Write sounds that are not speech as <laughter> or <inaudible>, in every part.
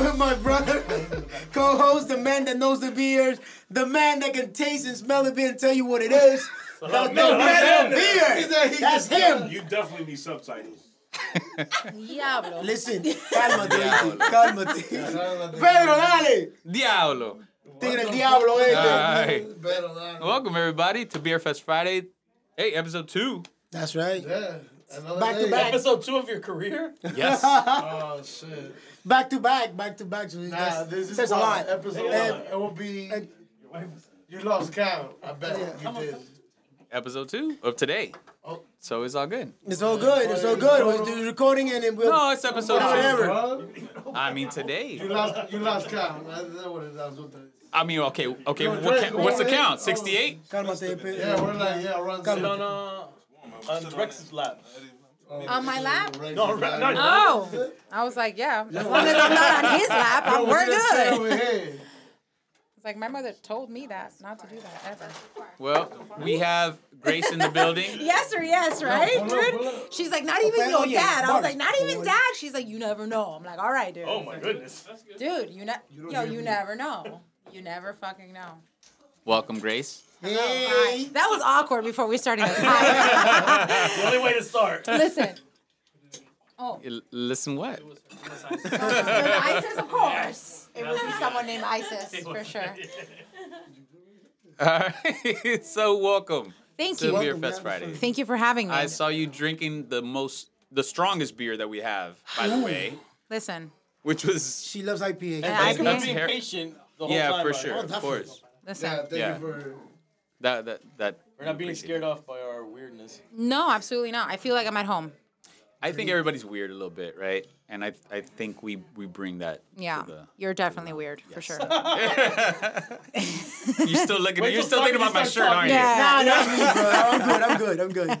with my brother, <laughs> co-host, the man that knows the beers, the man that can taste and smell the beer and tell you what it is. <laughs> The, the man of beer. That's him. You definitely need subtitles. Diablo. Listen, <laughs> cálmate, cálmate. Pedro, dale. Diablo. Tigre diablo este. Welcome everybody to Beer Fest Friday. Hey, episode two. That's right. Yeah. Another Back to back. Episode two of your career? Yes. <laughs> Oh shit. Back to back, back to back. So Nah, this is a lot. Episode Eh, one. It will be. eh, You lost count. I bet Yeah. you did. episode two of today. Oh. So it's all good. It's all good. It's all good. We're doing recording and then we'll. No, it's episode two. Whatever. Huh? I mean today. You lost. You lost count. That's what that's I mean, okay, okay. What what's the count? Sixty-eight. Cálmate, Yeah, we're like yeah, run. Come on, uh, Um, on Rex's lap. On uh, my lap? No, Re- no, Oh. I was like, yeah. As long as I'm not on his lap, I'm, we're good. It's like my mother told me that not to do that ever. Well, we have Grace in the building. <laughs> Yes or yes, right, pull up, pull dude? up. She's like, not even your oh, dad. I was like, not even dad. She's like, you never know. I'm like, all right, dude. Oh my goodness. Dude, you ne- yo, you never know. You never fucking know. Welcome, Grace. Hi. Hey. That was awkward before we started this. <laughs> Hi. The only way to start. Listen. Oh, oh. L- listen, what? <laughs> ISIS, of course. It would be someone named ISIS for sure. <laughs> All right. so welcome Thank to you. Beer Welcome, Fest man. Friday. Thank you for having me. I saw you drinking the most, the strongest beer that we have, by the way, Listen, which was She loves IPA. Yeah, Thanks for IPA. being patient the whole yeah, time. for sure, Oh, of course. listen. Yeah, thank Yeah. you for. That that that. We're not being scared it. off by our weirdness. No, absolutely not. I feel like I'm at home. I think everybody's weird a little bit, right? And I I think we we bring that. Yeah, To the, you're definitely weird for sure. <laughs> <laughs> you're still looking. Wait You're till still thinking Sophie about my starts shirt, aren't talking. Yeah. Nah, nah, me, bro. I'm good. I'm good. I'm good.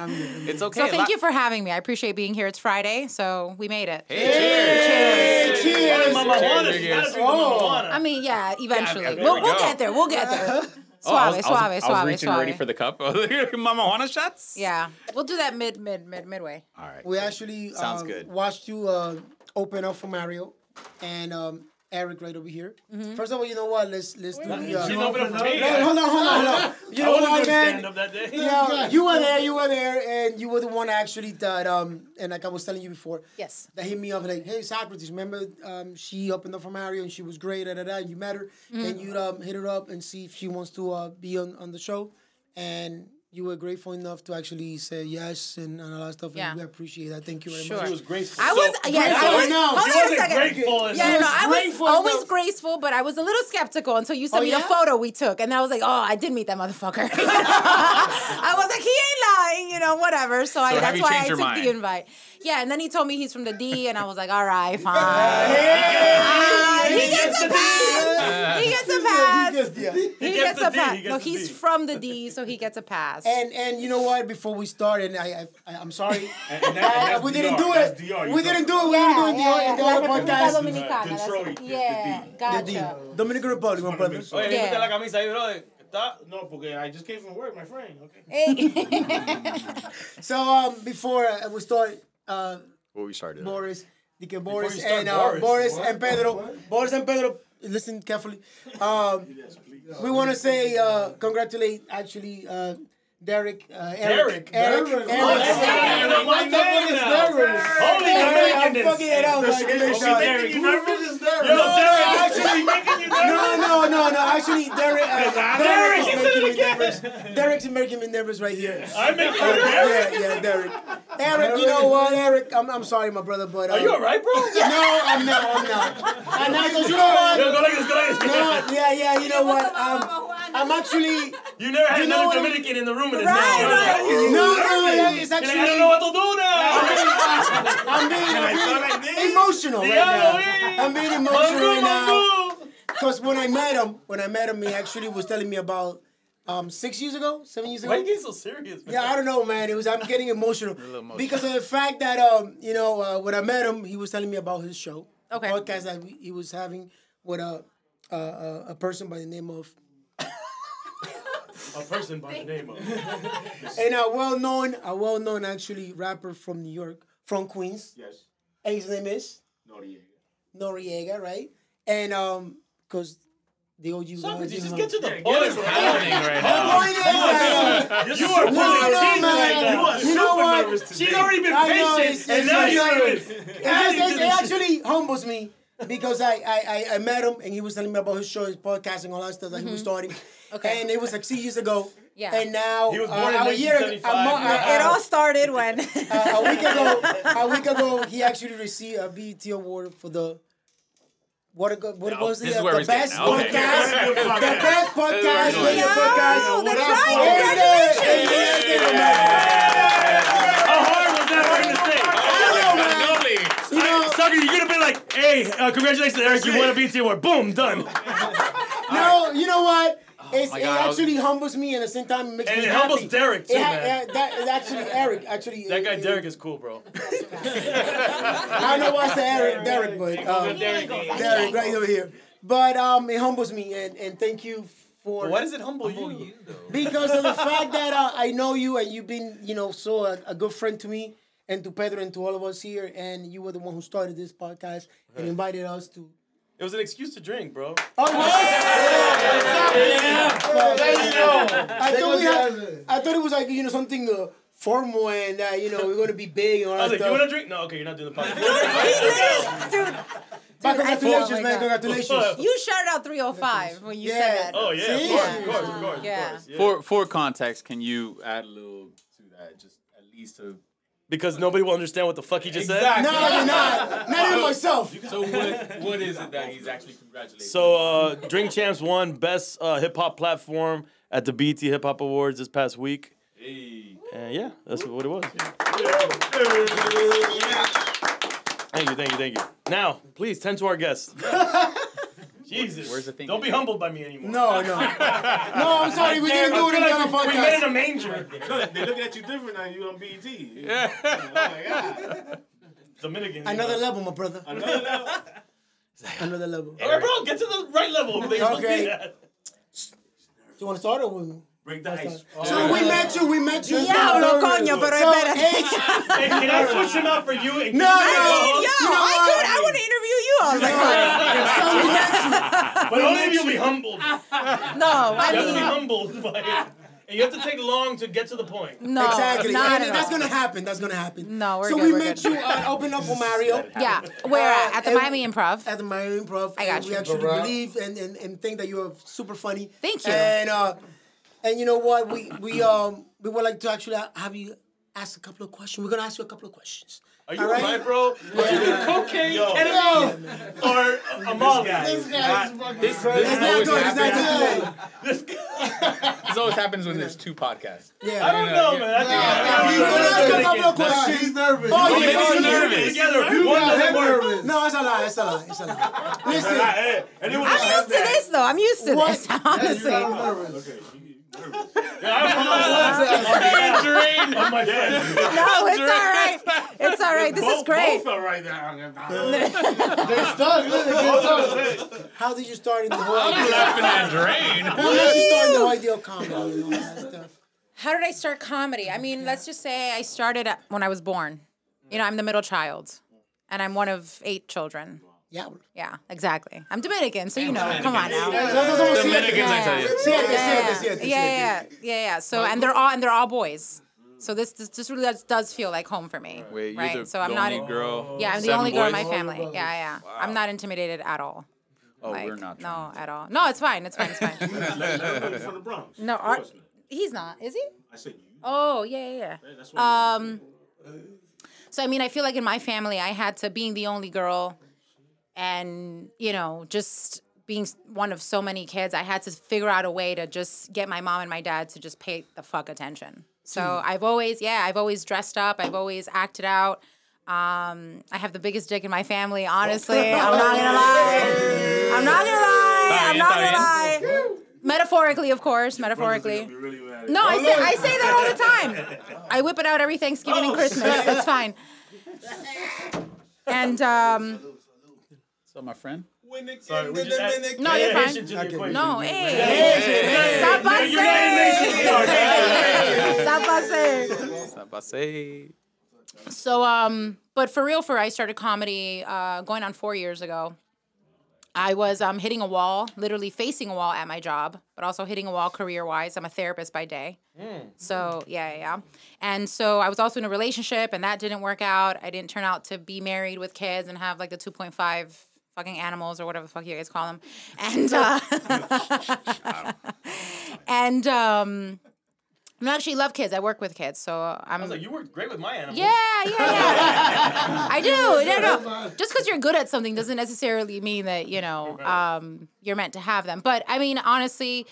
I'm good. It's okay. So thank lot- you for having me. I appreciate being here. It's Friday, so we made it. Hey, cheers. Cheers. Mama Cheers, Juana, cheers. you gotta drink Oh. Mama Juana. I mean, yeah, eventually. Yeah, there we'll, we we'll go. get there. We'll get there. <laughs> Oh, I Suave, was, suave, I was, I was suave, reaching suave. ready for the cup. <laughs> Mama Juana shots. Yeah, we'll do that mid, mid, mid, midway. All right. We actually Sounds um, good. watched you uh, open up for Mario and um, Eric right over here. First of all, you know what? Let's let's do the. Uh, didn't open up for me. no, hold on, hold on, hold <laughs> on. You know what, doing stand man? up that day. Yeah, <laughs> you were there, you were there, and you were the one actually that um, and like I was telling you before, Yes. that hit me up like, hey Socrates, remember um, she opened up for Mario and she was great, da da da. You met her, and you um, hit her up and see if she wants to uh, be on, on the show? And you were grateful enough to actually say yes and, and a lot of stuff. Yeah. And we appreciate that. Thank you very Sure. much. She was graceful. I was, So- yeah, grateful I was, enough. hold She on a wasn't second. grateful Yeah, no, I was grateful always enough. graceful, but I was a little skeptical until you sent Oh, me yeah? the photo we took, and I was like, oh, I did meet that motherfucker. <laughs> I was like, he ain't lying, you know, whatever. So, I, that's why I took mind? the invite. Yeah, and then he told me he's from the D, and I was like, all right, fine. Ah, he gets a pass. He gets a pass. He gets- yeah. He gets gets a D, pass. he gets No, he's D. from the D, so he gets a pass. And and you know what? Before we started, I, I I'm sorry, <laughs> And, and that, and Uh, that's we DR, didn't do it. We didn't do it. We didn't do it in the, in the other República podcast. Dominicana. Detroit, Yeah, D. The D. gotcha. Dominican Republic, my brother. Oye, Yeah. yeah. la camisa ahí, brother. No, porque I just came from work, my friend. Okay. Hey. <laughs> <laughs> So um, before uh, we start, uh, Well, we started. Boris, Dike Boris, you start, and uh, Boris, Boris, and Pedro, Boris and Pedro, listen carefully. Um, we want to say uh, congratulate actually uh, Derek, uh, Eric, Derek? Eric, Derek. Eric. Hey, My my man is now. Derek. Holy Eric, I'm Dominicanness. fucking it up, man. Give me a shot. Derek. You nervous? Is Derek? Yo, No, Derek. actually, making you no, no, no, no. Actually, Derek, uh, Derek, Derek he is said it making me again. nervous. Derek's making me nervous right here. I'm making Uh, you nervous. yeah, yeah, Derek. Eric, you know what, Eric? I'm, I'm sorry, my brother, but uh, Are you alright, bro? <laughs> No, I'm not. I'm not. I'm not because you know what? Yo, go like this, go like this. No, yeah, yeah. You know what? Um, I'm actually You never had You know another what? Dominican in the room and it's Right, now. right. no, no. yeah, It's You're like, actually I don't know what to do now. I'm being, I I'm sound like being emotional right now. I'm being emotional right now. Because when I met him, when I met him, he actually was telling me about um, six years ago, seven years ago. Why are you getting so serious, man? Yeah, I don't know, man. It was I'm getting emotional emotional. because of the fact that um, you know, uh, when I met him, he was telling me about his show, Okay. podcast that we- he was having with a a, a, a person by the name of A person by the name of. <laughs> and a well known, a well known actually rapper from New York, from Queens. Yes. And his name is Noreaga. Noreaga, right? And um, because the OG Socrates, you just get to the Yeah, point. get happening right The point is You are No, pulling no, teeth man. right now. You are You know what? She's already been I know, patient, it's- and now you're it, even just- adding to it actually humbles me because I, I, I, I met him and he was telling me about his show, his podcast, and all that stuff that he was starting. Okay. And it was like six years ago. Yeah. And now He was uh, born in a year, a, mo- 1975. a- It all started when. a week ago, a week ago, he actually received a BET award for the what, a, what Oh, was the, this is uh, where the he's getting best now. Okay. podcast, Good the podcast. best podcast, Yo, radio podcast. Yo, what that's up, right. boy? Congratulations. Hey, hey, hey, hey, man. How hard was that for him to say? You know, Sucker, you could have been like, hey, uh, congratulations, Eric, you won a BT award. Boom, done. no, you know what? It's, my it God, I was- actually humbles me and at the same time it makes And me it happy. humbles Derek, too, It ha- man. yeah, that, it actually Eric actually. That guy it- Derek is cool, bro. <laughs> I don't know why I say Eric, Derek, but um, Derek right over here. But um, it humbles me and, and thank you for Why does it humble you? Though? Because of the fact that uh, I know you and you've been you know so a, a good friend to me and to Pedro and to all of us here and you were the one who started this podcast and invited us to. It was an excuse to drink, bro. Oh yeah! There you go. I thought we had. I thought it was like you know something uh, formal and uh, you know we're gonna be big and all I that was like, stuff. you want to drink? No, okay, you're not doing the podcast. <laughs> Dude, But congratulations, Oh man! God. Congratulations. you shouted out 305 when you Yeah. said that. Oh, yeah, See? of course, of course, of course. Yeah. Of course yeah. For for context, can you add a little to that, just at least to? Because nobody will understand what the fuck he just said. No, you're not. <laughs> Not even myself. So what what is it that he's actually congratulating? So, uh, Drink Champs won Best uh, Hip Hop Platform at the BET Hip Hop Awards this past week. hey, And yeah, that's what it was. Thank you, thank you, thank you. Now, please tend to our guest. <laughs> Jesus. Where's the thing? Don't be humbled by me anymore. No, no. <laughs> No, I'm sorry. We didn't do it in the like other we, we met in podcast. a manger. <laughs> Look, they looking at you different now. You on BET. <laughs> yeah. Oh my god. Dominican. Another level, my brother. Another level. Another level. All right, bro, get to the right level. They supposed Okay. at. You want to start or we? Break the ice. So we met you. We met you. Diablo, coño, pero So, espérate. hey, Hey, can I <laughs> switch him out for you? And No, no. I mean, yo, You know I what? could. I want to interview you all of a sudden. so we met you. <laughs> But only if you'll be humbled. <laughs> No, I have to be mean, humbled by it. And you have to take long to get to the point. no, exactly. not And at that's all. gonna happen. That's gonna happen. No, we're so good, we we're met good. you. Uh, open up for Mario. Yeah, where at? At the Miami Improv. at the Miami Improv. I got you. We actually believe and, and, and think that you're super funny. Thank you. And uh, and you know what? We we um we would like to actually have you ask a couple of questions. We're gonna ask you a couple of questions. Are you All right. alright, bro? Are you doing cocaine, Yo. ketamine, or a Molly? This guy's fucking This, crazy. this It's not always good. It's not happens. good. This guy. This always happens when there's two podcasts. Yeah. I don't know, man. I think Yeah. We're gonna ask you a couple of questions. he's nervous. Oh, yeah, got he's him nervous. Together, You one got doesn't him nervous. No, it's a lie. It's a lie. It's a lie. Listen. Hey, and it was I'm used to this though. I'm used to What? this, <laughs> Yeah, you honestly. Got nervous. Okay, she nervous. I'm on my friend. No, it's all right. It's all right. This is great. Both are right now. They stuck. Look, they get stuck. How did you start in the whole idea? Laughing at drain. How did you start in the whole idea of comedy and all that stuff? How did I start comedy? I mean, let's just say I started when I was born. You know, I'm the middle child, and I'm one of eight children. Yeah. Yeah, exactly. I'm Dominican, so you know. Come on now. Dominicans, I tell you. Yeah, siete, siete, yeah, yeah, yeah, yeah. So and they're all and they're all boys. So this this, this really does, does feel like home for me. Wait, you're right? the, so I'm the not. only girl. yeah, I'm the seven only girl in my family. Yeah, yeah. I'm not intimidated at all. Oh, Like, we're not. No, at all. No, it's fine. It's fine. It's fine. <laughs> Let- let her know you're from the Bronx. No, Of our- He's not. Is he? I said you. Oh, yeah, yeah, yeah. That's why. Um, so I mean, I feel like in my family, I had to being the only girl, and you know, just being one of so many kids, I had to figure out a way to just get my mom and my dad to just pay the fuck attention. So I've always, yeah, I've always dressed up. I've always acted out. Um, I have the biggest dick in my family. Honestly, <laughs> I'm not gonna lie. I'm not gonna lie. I'm not gonna lie. Metaphorically, of course. Metaphorically. Really. No, I say I say that all the time. <laughs> I whip it out every Thanksgiving and Christmas. It's fine. And um, <laughs> So my friend. Sorry, we just add- no, you're fine. to the Okay. equation. No, hey. Stop You're United Nations. passing. Stop passing. Ça passe. So, um, but for real, for I started comedy uh, going on four years ago. I was um, hitting a wall, literally facing a wall at my job, but also hitting a wall career wise. I'm a therapist by day. So, yeah, yeah, yeah. And so I was also in a relationship, and that didn't work out. I didn't turn out to be married with kids and have like the 2.5 fucking animals or whatever the fuck you guys call them. And, uh, <laughs> and, um, I actually love kids. I work with kids, so I'm. I was like, you work great with my animals. Yeah, yeah, yeah. <laughs> I do. No, no. <laughs> Just because you're good at something doesn't necessarily mean that you know um, you're meant to have them. But I mean, honestly,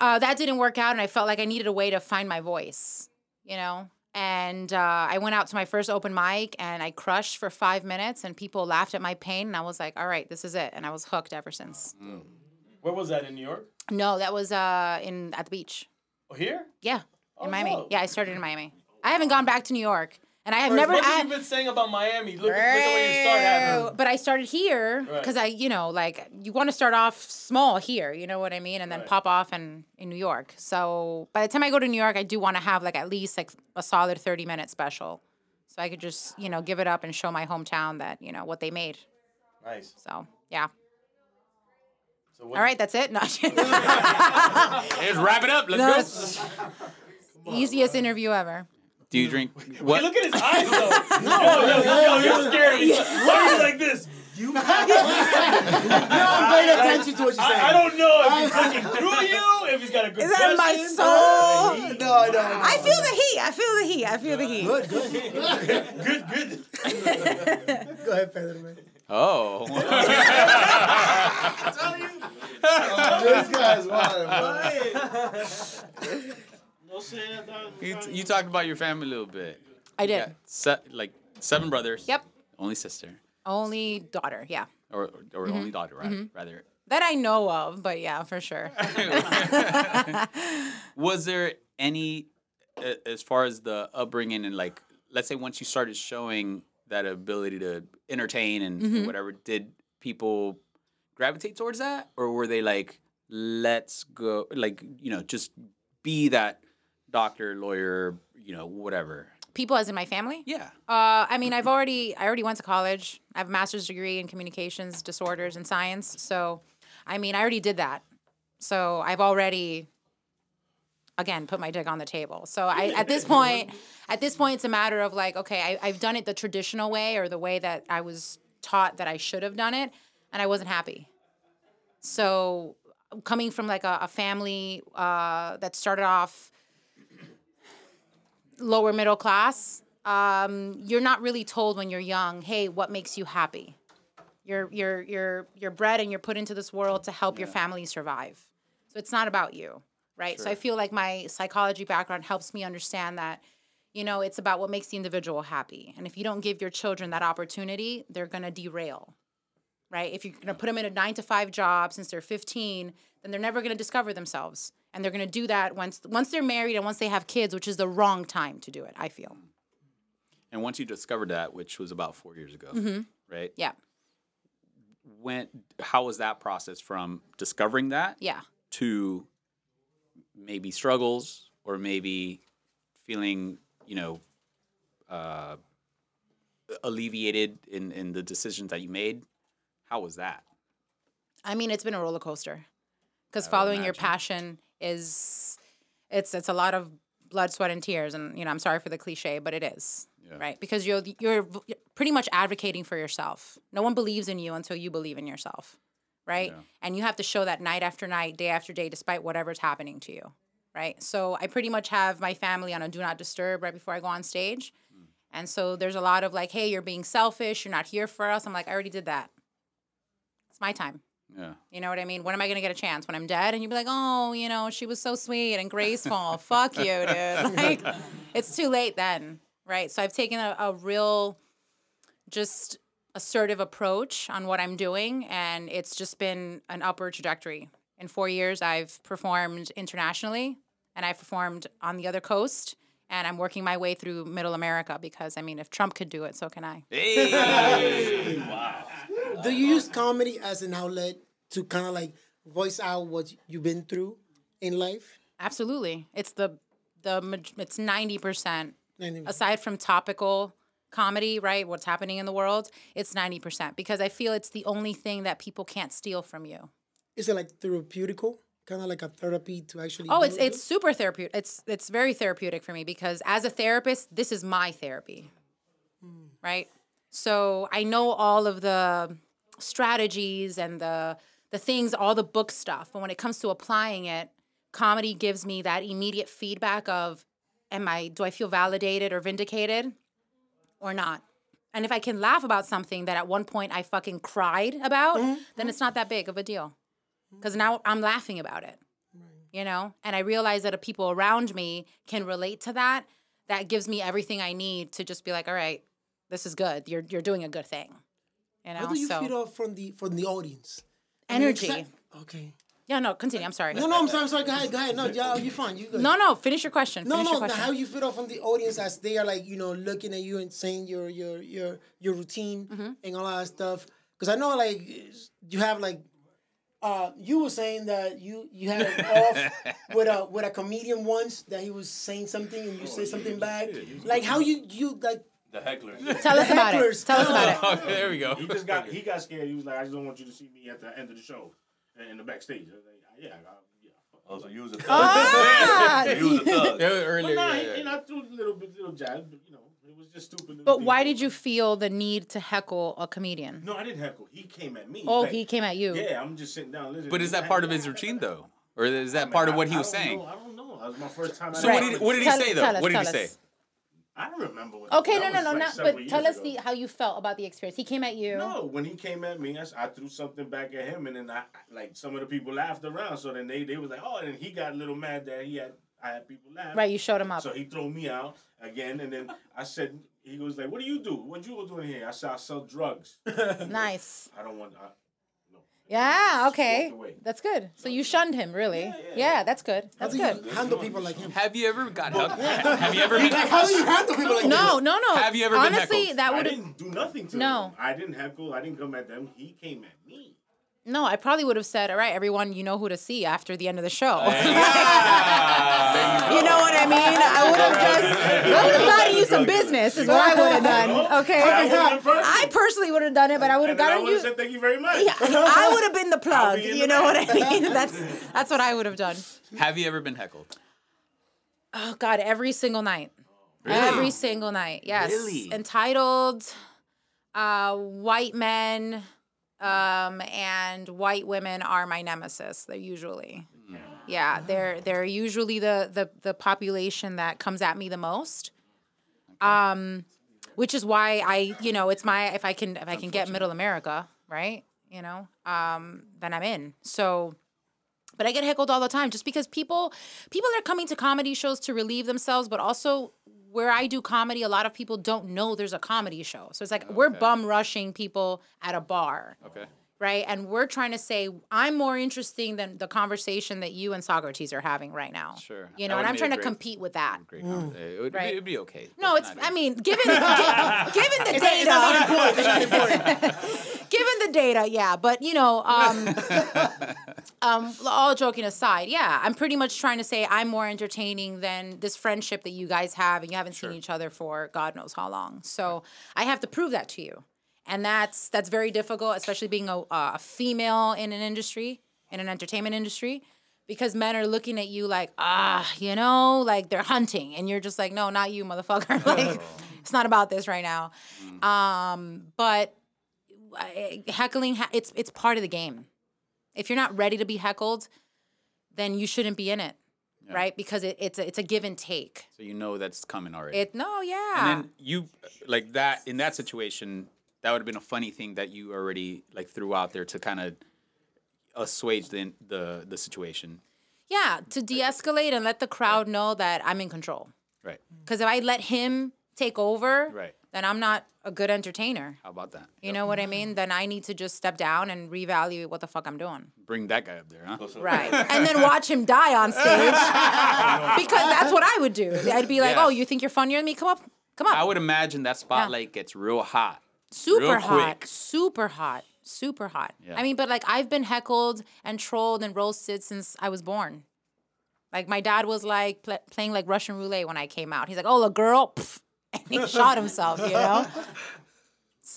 uh, that didn't work out, and I felt like I needed a way to find my voice. You know. And uh, I went out to my first open mic and I crushed for five minutes, and people laughed at my pain. And I was like, "All right, this is it." And I was hooked ever since. Where was that in New York? No, that was uh, in at the beach. Oh, here? Yeah, in Oh, Miami. dope. Yeah, I started in Miami. I haven't gone back to New York, and I have For never. As much I, as you've been saying about Miami, look, look at where you start having. but I started here Right. because I, you know, like you want to start off small here, you know what I mean, and then Right. pop off in in New York. So by the time I go to New York, I do want to have like at least like a solid thirty minute special, so I could just you know give it up and show my hometown that you know what they made. Nice. So yeah. So what, All right, that's it. No, <laughs> Let's wrap it up. Let's No, go. it's- easiest interview ever. Do you drink? Wait, What? look at his eyes though. <laughs> no, yo, yo, yo, you're scared. me. Why are you like this? You know <laughs> I'm paying attention to what you're saying. I, I don't know if he's <laughs> looking through you, if he's got a good Is that my question. soul? No, no, no. I feel the heat. I feel the heat. I feel the heat. Good, good. Good, good. Go ahead, Featherman. Pedro, man. Oh. This guy's wild, saying that. you, you talked about your family a little bit. I did. Se- like seven brothers. Yep. Only sister, Only daughter. Yeah. or or Mm-hmm. only daughter, right? Rather. That I know of, but yeah, for sure. <laughs> Was there any, as far as the upbringing and like, let's say once you started showing that ability to entertain and Mm-hmm. whatever, did people gravitate towards that, or were they like, let's go, like you know, just be that doctor, lawyer, you know, whatever? People as in my family? Yeah. Uh, I mean, I've already, I already went to college. I have a master's degree in communications disorders and science. So, I mean, I already did that. So I've already, again, put my dick on the table. So I, <laughs> at this point, at this point, it's a matter of like, okay, I, I've done it the traditional way or the way that I was taught that I should have done it, and I wasn't happy. So coming from like a, a family uh, that started off lower middle class, um, you're not really told when you're young, hey, what makes you happy? You're you're you're you're bred and you're put into this world to help your family survive. So it's not about you, right? So I feel like my psychology background helps me understand that, you know, it's about what makes the individual happy. And if you don't give your children that opportunity, they're gonna derail. Right? If you're gonna put them in a nine to five job since they're 15, then they're never gonna discover themselves. And they're gonna do that once once they're married and once they have kids, which is the wrong time to do it, I feel. And once you discovered that, which was about four years ago, right? Yeah. When how was that process from discovering that Yeah. to maybe struggles or maybe feeling, you know, uh, alleviated in, in the decisions that you made? How was that? I mean, it's been a roller coaster because following your passion is it's it's a lot of blood, sweat, and tears. And you know, I'm sorry for the cliche, but it is Yeah. right because you're you're pretty much advocating for yourself. No one believes in you until you believe in yourself, right? Yeah. And you have to show that night after night, day after day, despite whatever's happening to you, right? So I pretty much have my family on a do not disturb right before I go on stage. Hmm. And so there's a lot of like, hey, you're being selfish. You're not here for us. I'm like, I already did that. It's my time. Yeah. You know what I mean? When am I gonna get a chance? When I'm dead? And you'd be like, oh, you know, she was so sweet and graceful. <laughs> Fuck you, dude. <laughs> Like, it's too late then, right? So I've taken a, a real, just assertive approach on what I'm doing, and it's just been an upward trajectory. In four years, I've performed internationally, and I've performed on the other coast, and I'm working my way through Middle America because I mean, if Trump could do it, so can I. Hey! <laughs> Do you use comedy as an outlet to kind of like voice out what you've been through in life? Absolutely. It's the the it's 90% 90%. aside from topical comedy, right? What's happening in the world, it's 90% because I feel it's the only thing that people can't steal from you. Is it like therapeutical? Kind of like a therapy to actually. Oh, it's it's it? super therapeutic. It's it's very therapeutic for me because as a therapist, this is my therapy. Hmm. Right? So I know all of the strategies and the the things, all the book stuff, but when it comes to applying it, comedy gives me that immediate feedback of am I do I feel validated or vindicated or not? And if I can laugh about something that at one point I fucking cried about, then mm-hmm. it's not that big of a deal. Mm-hmm. Cuz now I'm laughing about it you know? And i realize that the people around me can relate to that. That gives me everything i need to just be like all right this is good. You're you're doing a good thing you know How do you so feed off from the from the audience? I mean, energy Okay. yeah no continue i'm sorry No, no, I'm sorry. I'm sorry. Go ahead. Go ahead. No, <laughs> yeah, you fine. You good. no no finish your question No, finish no. your now question How you feed off from the audience as they are like you know looking at you and saying your your your your routine Mm-hmm. and all that stuff? Because I know like you have like. Uh, you were saying that you you had it <laughs> off with a with a comedian once that he was saying something and you say something back. Like how you you like The heckler. <laughs> tell us about it hecklers, tell us tell about it there we go. He just got he got scared. He was like, I just don't want you to see me at the end of the show, in the backstage. I was like, yeah, I, yeah. fuck Oh, so you was a thug. <laughs> Ah! You was a thug. Yeah, But earlier. nah, yeah, he- yeah. and I threw a little bit, little jabs, but you know, it was just stupid. but why did you feel the need to heckle a comedian No, I didn't heckle. He came at me. oh Like, he came at you Yeah, I'm just sitting down listening. But is that part of his routine though, or is that I part of what I- he I was don't saying? know. I don't know. That was my first time. So at what did- what did he Tell- say, though? us, What did he tell say? Us. I don't remember what. okay that no no was no like not but tell us ago. the how you felt about the experience he came at you No, when he came at me, I threw something back at him, and then I like some of the people laughed around. So then they they was like, oh, and he got a little mad that he had I had people laugh. right you showed him up So he threw me out again, and then I said, he was like, what do you do? What you go doing here? I said, I sell drugs. <laughs> nice I don't want. I, no. Yeah, okay. That's good. So you shunned him, really? Yeah, Yeah, yeah, yeah. that's good. how That's do good. you handle people like him? Have you ever got heckled? Have you ever been? <laughs> Like how do you handle people like No, this? no, no. Have you ever been Honestly, heckled? that I would didn't do nothing to No. him. I didn't heckle. I didn't come at them. He came at me. No. I probably would have said, "All right, everyone, you know who to see after the end of the show." <laughs> You know what I mean? I would have just, I would have gotten you some business. Is what I would have done. Okay. I would've been first. I personally would have done it, but I would have And then I gotten you. have said thank you very much. Yeah, <laughs> I would have been the plug. be You know what. I mean? That's that's what I would have done. Have you ever been heckled? Oh God, every single night. Really? Every single night. Yes. Really? Entitled, uh, white men, um, and white women are my nemesis. They're usually. Yeah, they're they're usually the, the the population that comes at me the most. Um, which is why I, you know, it's my if I can if I can get middle America, right? You know, um, then I'm in. So but I get heckled all the time just because people people are coming to comedy shows to relieve themselves, but also where I do comedy, a lot of people don't know there's a comedy show. So it's like ah, we're bum rushing people at a bar, Okay. Right? And we're trying to say I'm more interesting than the conversation that you and Socrates are having right now. Sure. You know, and I'm be a trying to great- compete with that. Great conversation. It would Right. be, it'd be okay. No, it's. I mean, given <laughs> given the data, <laughs> given the data, yeah. But you know, um, <laughs> um, all joking aside, yeah, I'm pretty much trying to say I'm more entertaining than this friendship that you guys have, and you haven't seen each other for God knows how long. So I have to prove that to you, and that's that's very difficult, especially being a, a female in an industry, in an entertainment industry. Because men are looking at you like, ah, you know, like they're hunting, and you're just like, no, not you, motherfucker. <laughs> like, it's not about this right now. Um, but heckling it's it's part of the game if you're not ready to be heckled then you shouldn't be in it right because it, it's a, it's a give and take so you know that's coming already. it no yeah and then you like that in that situation, that would have been a funny thing that you already like threw out there to kind of assuage the the the situation. yeah to de-escalate and let the crowd know that i'm in control Right. because if i let him take over Right. then i'm not a good entertainer How about that? you know what i mean then i need to just step down and reevaluate what the fuck i'm doing Bring that guy up there, huh? Right. and then watch him die on stage <laughs> because that's what I would do. I'd be like, Yeah. oh, you think you're funnier than me? Come up. Come up. I would imagine that spotlight gets real hot. Super real hot. quick. Super hot. Super hot. Yeah. I mean, but like I've been heckled and trolled and roasted since I was born. Like my dad was like pl- playing like Russian roulette when I came out. He's like, "Oh, a girl." Pff. <laughs> and he shot himself. You know. <laughs>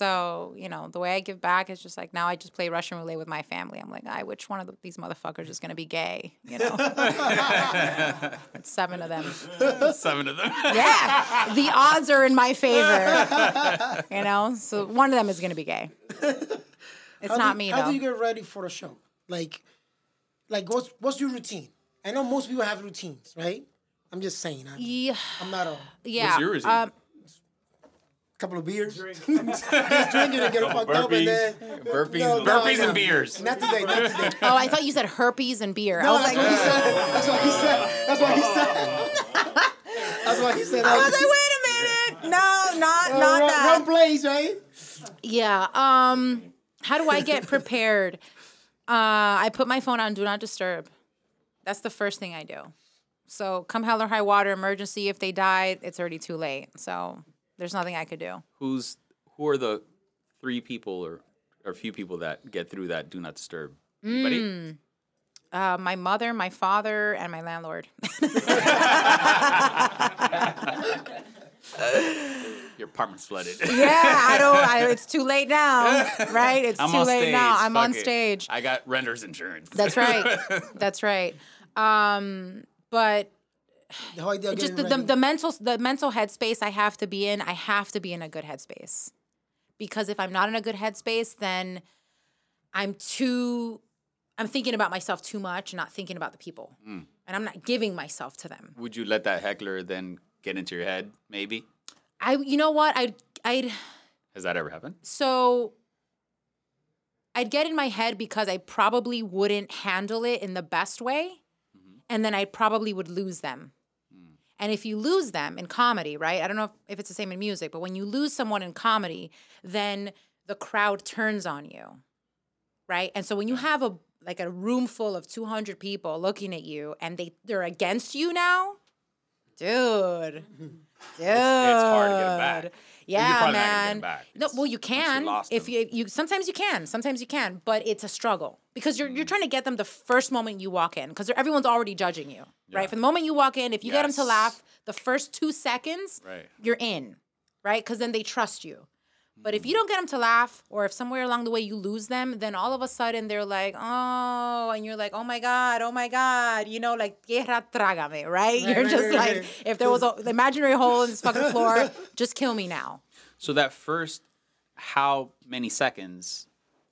So you know the way I give back is just like now I just play Russian roulette with my family. I'm like, I which one of the, these motherfuckers is gonna be gay? You know, <laughs> seven of them. <laughs> Seven of them. Yeah, the odds are in my favor. <laughs> You know, so one of them is gonna be gay. It's How not do, me How though. do you get ready for the show? Like, like what's what's your routine? I know most people have routines, right? I'm just saying. I, yeah, I'm not a yeah. your routine? Um, couple of beers, <laughs> just drinking and get fucked up, and then Burpees, No, and- no, Burpees no. and beers. Not today, not today. <laughs> oh, I thought you said herpes and beer. I No, was that's like, what he said. <laughs> That's what he said. That's what he said. That's what he said. I was like, wait a minute. No, not Uh, not wrong, that. wrong place, right? Yeah. Um, how do I get prepared? Uh, I put my phone on do not disturb. That's the first thing I do. So come hell or high water, emergency. If they died, it's already too late. So there's nothing I could do. Who's who are the three people or or few people that get through that do not disturb? Anybody? Uh, my mother, my father, and my landlord. <laughs> Your apartment's flooded. yeah, I don't. I, <laughs> it's too late now, right? It's I'm too late stage. now. I'm on it. stage. I got renter's insurance. That's right. <laughs> That's right. Um, but The whole idea of just the, the, ready. the mental the mental headspace I have to be in, I have to be in a good headspace. Because if I'm not in a good headspace, then I'm too I'm thinking about myself too much, and not thinking about the people. Hmm. And I'm not giving myself to them. Would you let that heckler then get into your head? Maybe. I you know what? I I'd Has that ever happened? so I'd get in my head because I probably wouldn't handle it in the best way. And then I probably would lose them. And if you lose them in comedy, right? I don't know if, if it's the same in music, but when you lose someone in comedy, then the crowd turns on you. Right? And so when you have a like a room full of 200 people looking at you and they they're against you now, dude. <laughs> Dude. it's hard to get back. Yeah, You're probably not get man. No, well, you can if you you sometimes you can, sometimes you can, but it's a struggle because you're Mm. you're trying to get them the first moment you walk in because everyone's already judging you, Yeah. right? From the moment you walk in, if you get them to laugh, the first two seconds, Right. you're in, right? Because then they trust you. But if you don't get them to laugh, or if somewhere along the way you lose them, then all of a sudden they're like, oh, and you're like, oh my God, oh my God, you know, like, tierra trágame, right? You're right, just right, like, right. if there was an imaginary hole in this fucking floor, <laughs> just kill me now. So that first how many seconds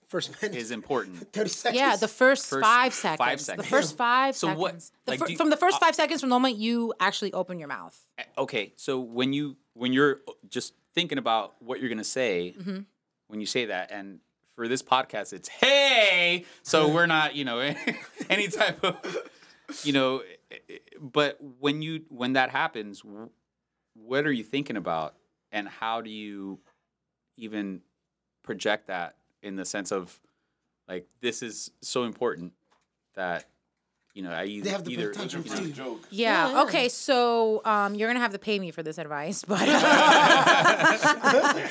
First minute. is important? <laughs> 30 seconds. Yeah, the first, First five five seconds. seconds. The first five So what- The like, fir- you- from the first uh, five seconds from the moment you actually open your mouth. Okay, so when you when you're just thinking about what you're gonna say, Mm-hmm. when you say that, and for this podcast, it's hey. So we're not, you know, <laughs> any type of, you know, but when you when that happens, what are you thinking about, and how do you even project that in the sense of like this is so important that you know I either They have to pay either attention you know, to joke. Yeah. yeah. Okay. So um, you're gonna have to pay me for this advice, <laughs> but <laughs>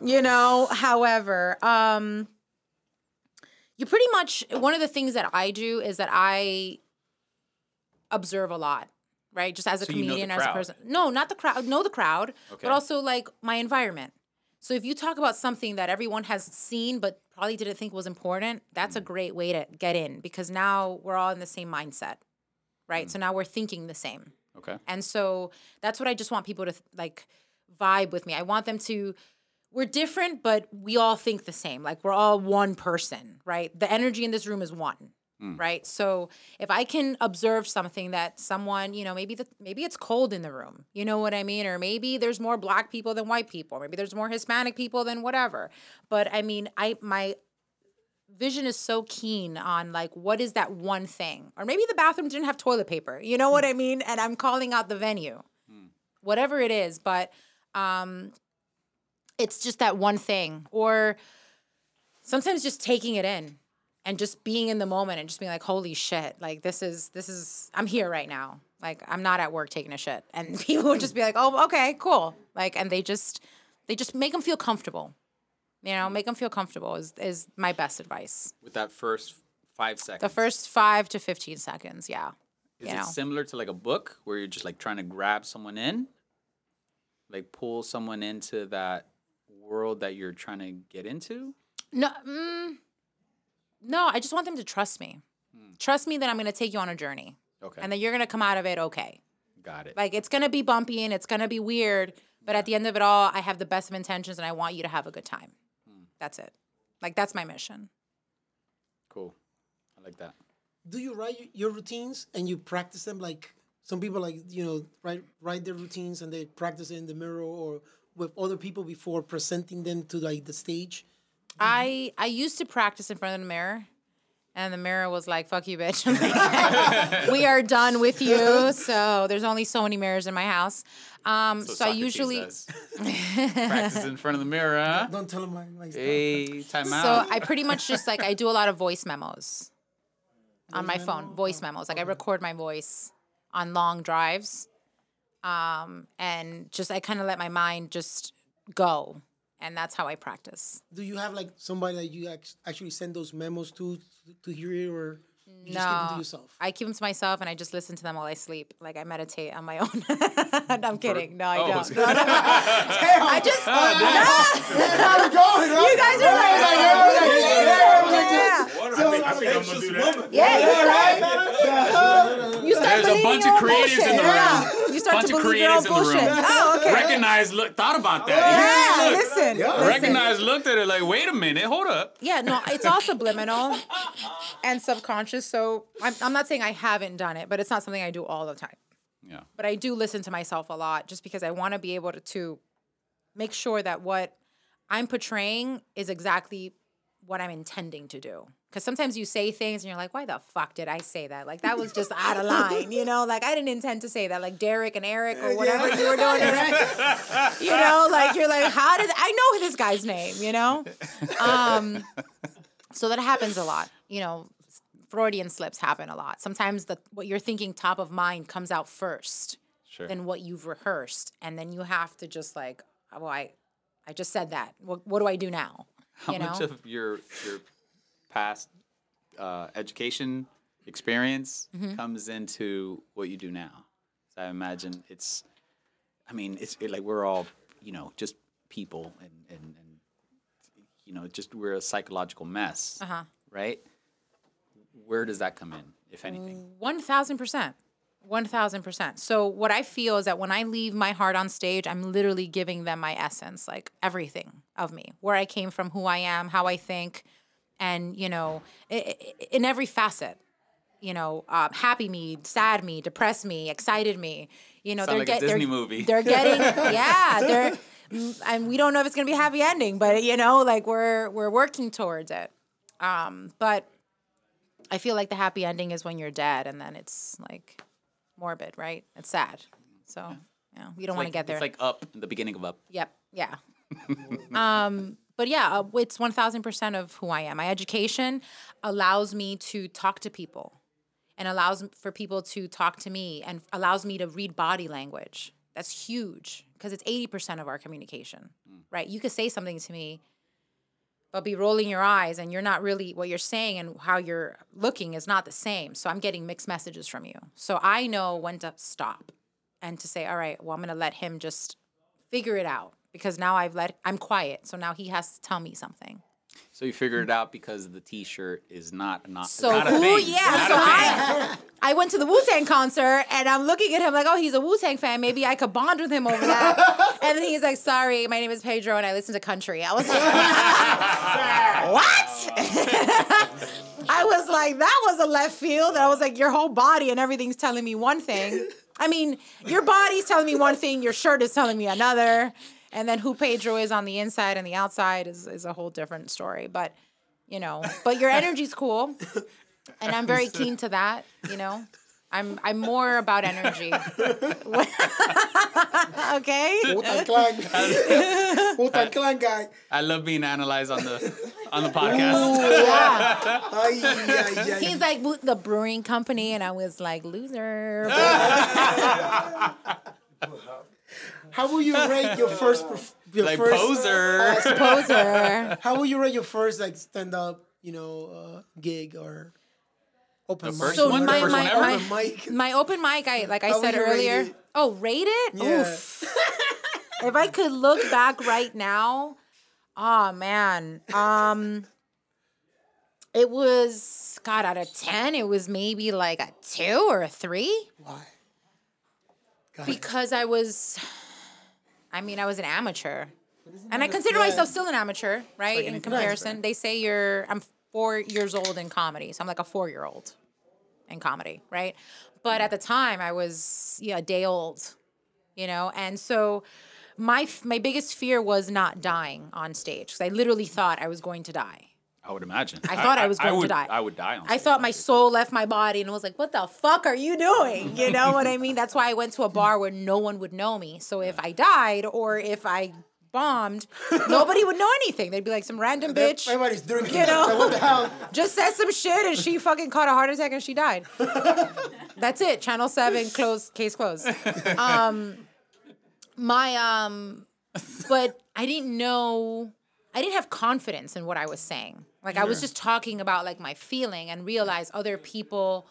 you know, however, um, you pretty much one of the things that I do is that I observe a lot, right? Just as a So you know the comedian, as a person. No, not the crowd. Know the crowd, Okay. but also like my environment. So if you talk about something that everyone has seen but probably didn't think was important, that's Mm. a great way to get in because now we're all in the same mindset, right? Mm. So now we're thinking the same. okay. And so that's what I just want people to like vibe with me. I want them to we're different, but we all think the same. Like we're all one person, right? The energy in this room is one. Mm. Right. So if I can observe something that someone, you know, maybe the maybe it's cold in the room, you know what I mean? Or maybe there's more black people than white people, maybe there's more Hispanic people than whatever. But I mean, I my vision is so keen on like what is that one thing? Or maybe the bathroom didn't have toilet paper you know what i mm. mean? And i'm calling out the venue. Mm. Whatever it is but um it's just that one thing. Or sometimes just taking it in and just being in the moment and just being like holy shit like this is this is i'm here right now like i'm not at work taking a shit <laughs> and people would just be like oh okay cool like and they just they just make them feel comfortable you know make them feel comfortable is is my best advice with that first five seconds. the first five to 15 seconds yeah is you it know similar to like a book where you're just like trying to grab someone in? like pull someone into that world that you're trying to get into? No, mm, no, I just want them to trust me. Hmm. Trust me that I'm going to take you on a journey Okay. and that you're going to come out of it okay. Got it. Like it's going to be bumpy and it's going to be weird, but at the end of it all, I have the best of intentions and I want you to have a good time. Hmm. That's it. Like that's my mission. cool. I like that. Do you write your routines and you practice them like some people like you know write write their routines and they practice it in the mirror or with other people before presenting them to like the stage? I I used to practice in front of the mirror, and the mirror was like, "Fuck you, bitch." <laughs> <laughs> we are done with you. So there's only so many mirrors in my house. Um, so, I usually <laughs> practice in front of the mirror. Huh? Don't tell them my, my stuff. Hey, time out. so. I pretty much just like I do a lot of voice memos on my phone. Voice memos, like I record my voice on long drives, um, and just I kind of let my mind just go, and that's how I practice. Do you have like somebody that you actually send those memos to to hear it or you just keep them to yourself? I keep them to myself and I just listen to them while I sleep. Like I meditate on my own. <laughs> no, I'm kidding. No, I Oh, don't. okay. <laughs> No, no, no. I just. Ah, you guys are like- yeah. I think, I think I'm gonna do that. Yeah, you <laughs> start, There's a believing bunch of own creatives in bullshit. the room. You start Bunch to believe your own creatives in bullshit. Okay. Recognize, look, thought about Yeah, that. Look, listen. listen. Recognize, looked at it like, wait a minute, hold up. Yeah, no, it's all subliminal and subconscious. So I'm, I'm not saying I haven't done it, but it's not something I do all the time. Yeah. But I do listen to myself a lot just because I want to be able to, to make sure that what I'm portraying is exactly what I'm intending to do. Because sometimes you say things and you're like, why the fuck did I say that? Like, that was just out of line, you know? Like, I didn't intend to say that. Like, Derek and Eric or whatever you were doing. You know, like, you're like, how did I know this guy's name, you know? Um, so that happens a lot. You know, Freudian slips happen a lot. Sometimes the what you're thinking top of mind comes out first Sure. than what you've rehearsed, and then you have to just like, oh, I, I just said that. What, what do I do now? How you know? much of your your past uh, education experience Mm-hmm. comes into what you do now? So I imagine it's, I mean, it's it, like we're all, you know, just people, and and, and you know, just we're a psychological mess, Uh-huh. right? Where does that come in, if anything? One thousand percent. One thousand percent. So what I feel is that when I leave my heart on stage, I'm literally giving them my essence, like everything of me, where I came from, who I am, how I think, and you know, in every facet. You know, uh, happy me, sad me, depressed me, excited me. You know, Sound they're like a get- Disney they're, movie. They're getting, <laughs> yeah, they're, mm, and we don't know if it's gonna be a happy ending, but you know, like we're we're working towards it. Um, but I feel like the happy ending is when you're dead, and then it's like morbid, right? It's sad. So you know, we don't want to Like, get there. It's like up, the beginning of up. yep, yeah. <laughs> um, but yeah, uh, it's one thousand percent of who I am. My education allows me to talk to people, and allows for people to talk to me, and allows me to read body language. That's huge because it's eighty percent of our communication, right? You could say something to me but be rolling your eyes and you're not really what you're saying and how you're looking is not the same. So I'm getting mixed messages from you. So I know when to stop and to say, all right, well, I'm going to let him just figure it out because now I've let, I'm quiet. So now he has to tell me something. So you figured it out because the T-shirt is not not, So not a who, thing. yeah, so a. I, I went to the Wu Tang concert and I'm looking at him like, oh, he's a Wu Tang fan. Maybe I could bond with him over that. <laughs> and then he's like, sorry, my name is Pedro and I listen to country. I was <laughs> like, what? <laughs> I was like, that was a left field. And I was like, your whole body and everything's telling me one thing. I mean, your body's telling me one thing, your shirt is telling me another. And then who Pedro is on the inside and the outside is, is a whole different story. But, you know, but your energy's cool. And I'm very keen to that, you know. I'm I'm more about energy. <laughs> okay? Wu-Tang Clan. Wu-Tang Clan guy. I love being analyzed on the on the podcast. Yeah. Ay, ay, ay. He's like the brewing company, and I was like, loser. <laughs> <laughs> How will you rate your <laughs> first perf- your like first poser. Poser. <laughs> How will you rate your first like stand up, you know, uh, gig or open The mic? first So one? The my first my, one my, Open mic. my open mic, I like I How said would you rate earlier. Oh, rate it? Yeah. Oof. if I could look back right now, oh man. Um it was God out of 10, it was maybe like a 2 or a 3 Why? Go ahead. because I was I mean, I was an amateur. And I consider myself still an amateur, right? In anything comparison, they say you're I'm 4 years old in comedy. So I'm like a 4-year-old in comedy, right? But at the time, I was yeah, a day old, you know, and so my my biggest fear was not dying on stage because I literally thought I was going to die. I would imagine. I thought I, was going would, to die. I would die on I thought my soul left my body and it was like, "What the fuck are you doing?" You know what I mean? That's why I went to a bar where no one would know me. So if I died or if I bombed, nobody would know anything. They'd be like some random bitch Everybody's drinking. You know? What the hell? <laughs> just said some shit and she fucking caught a heart attack and she died. <laughs> That's it. Channel seven closed. Case closed. <laughs> Um, my um, but I didn't know. I didn't have confidence in what I was saying. Like I was just talking about like my feeling and realized other people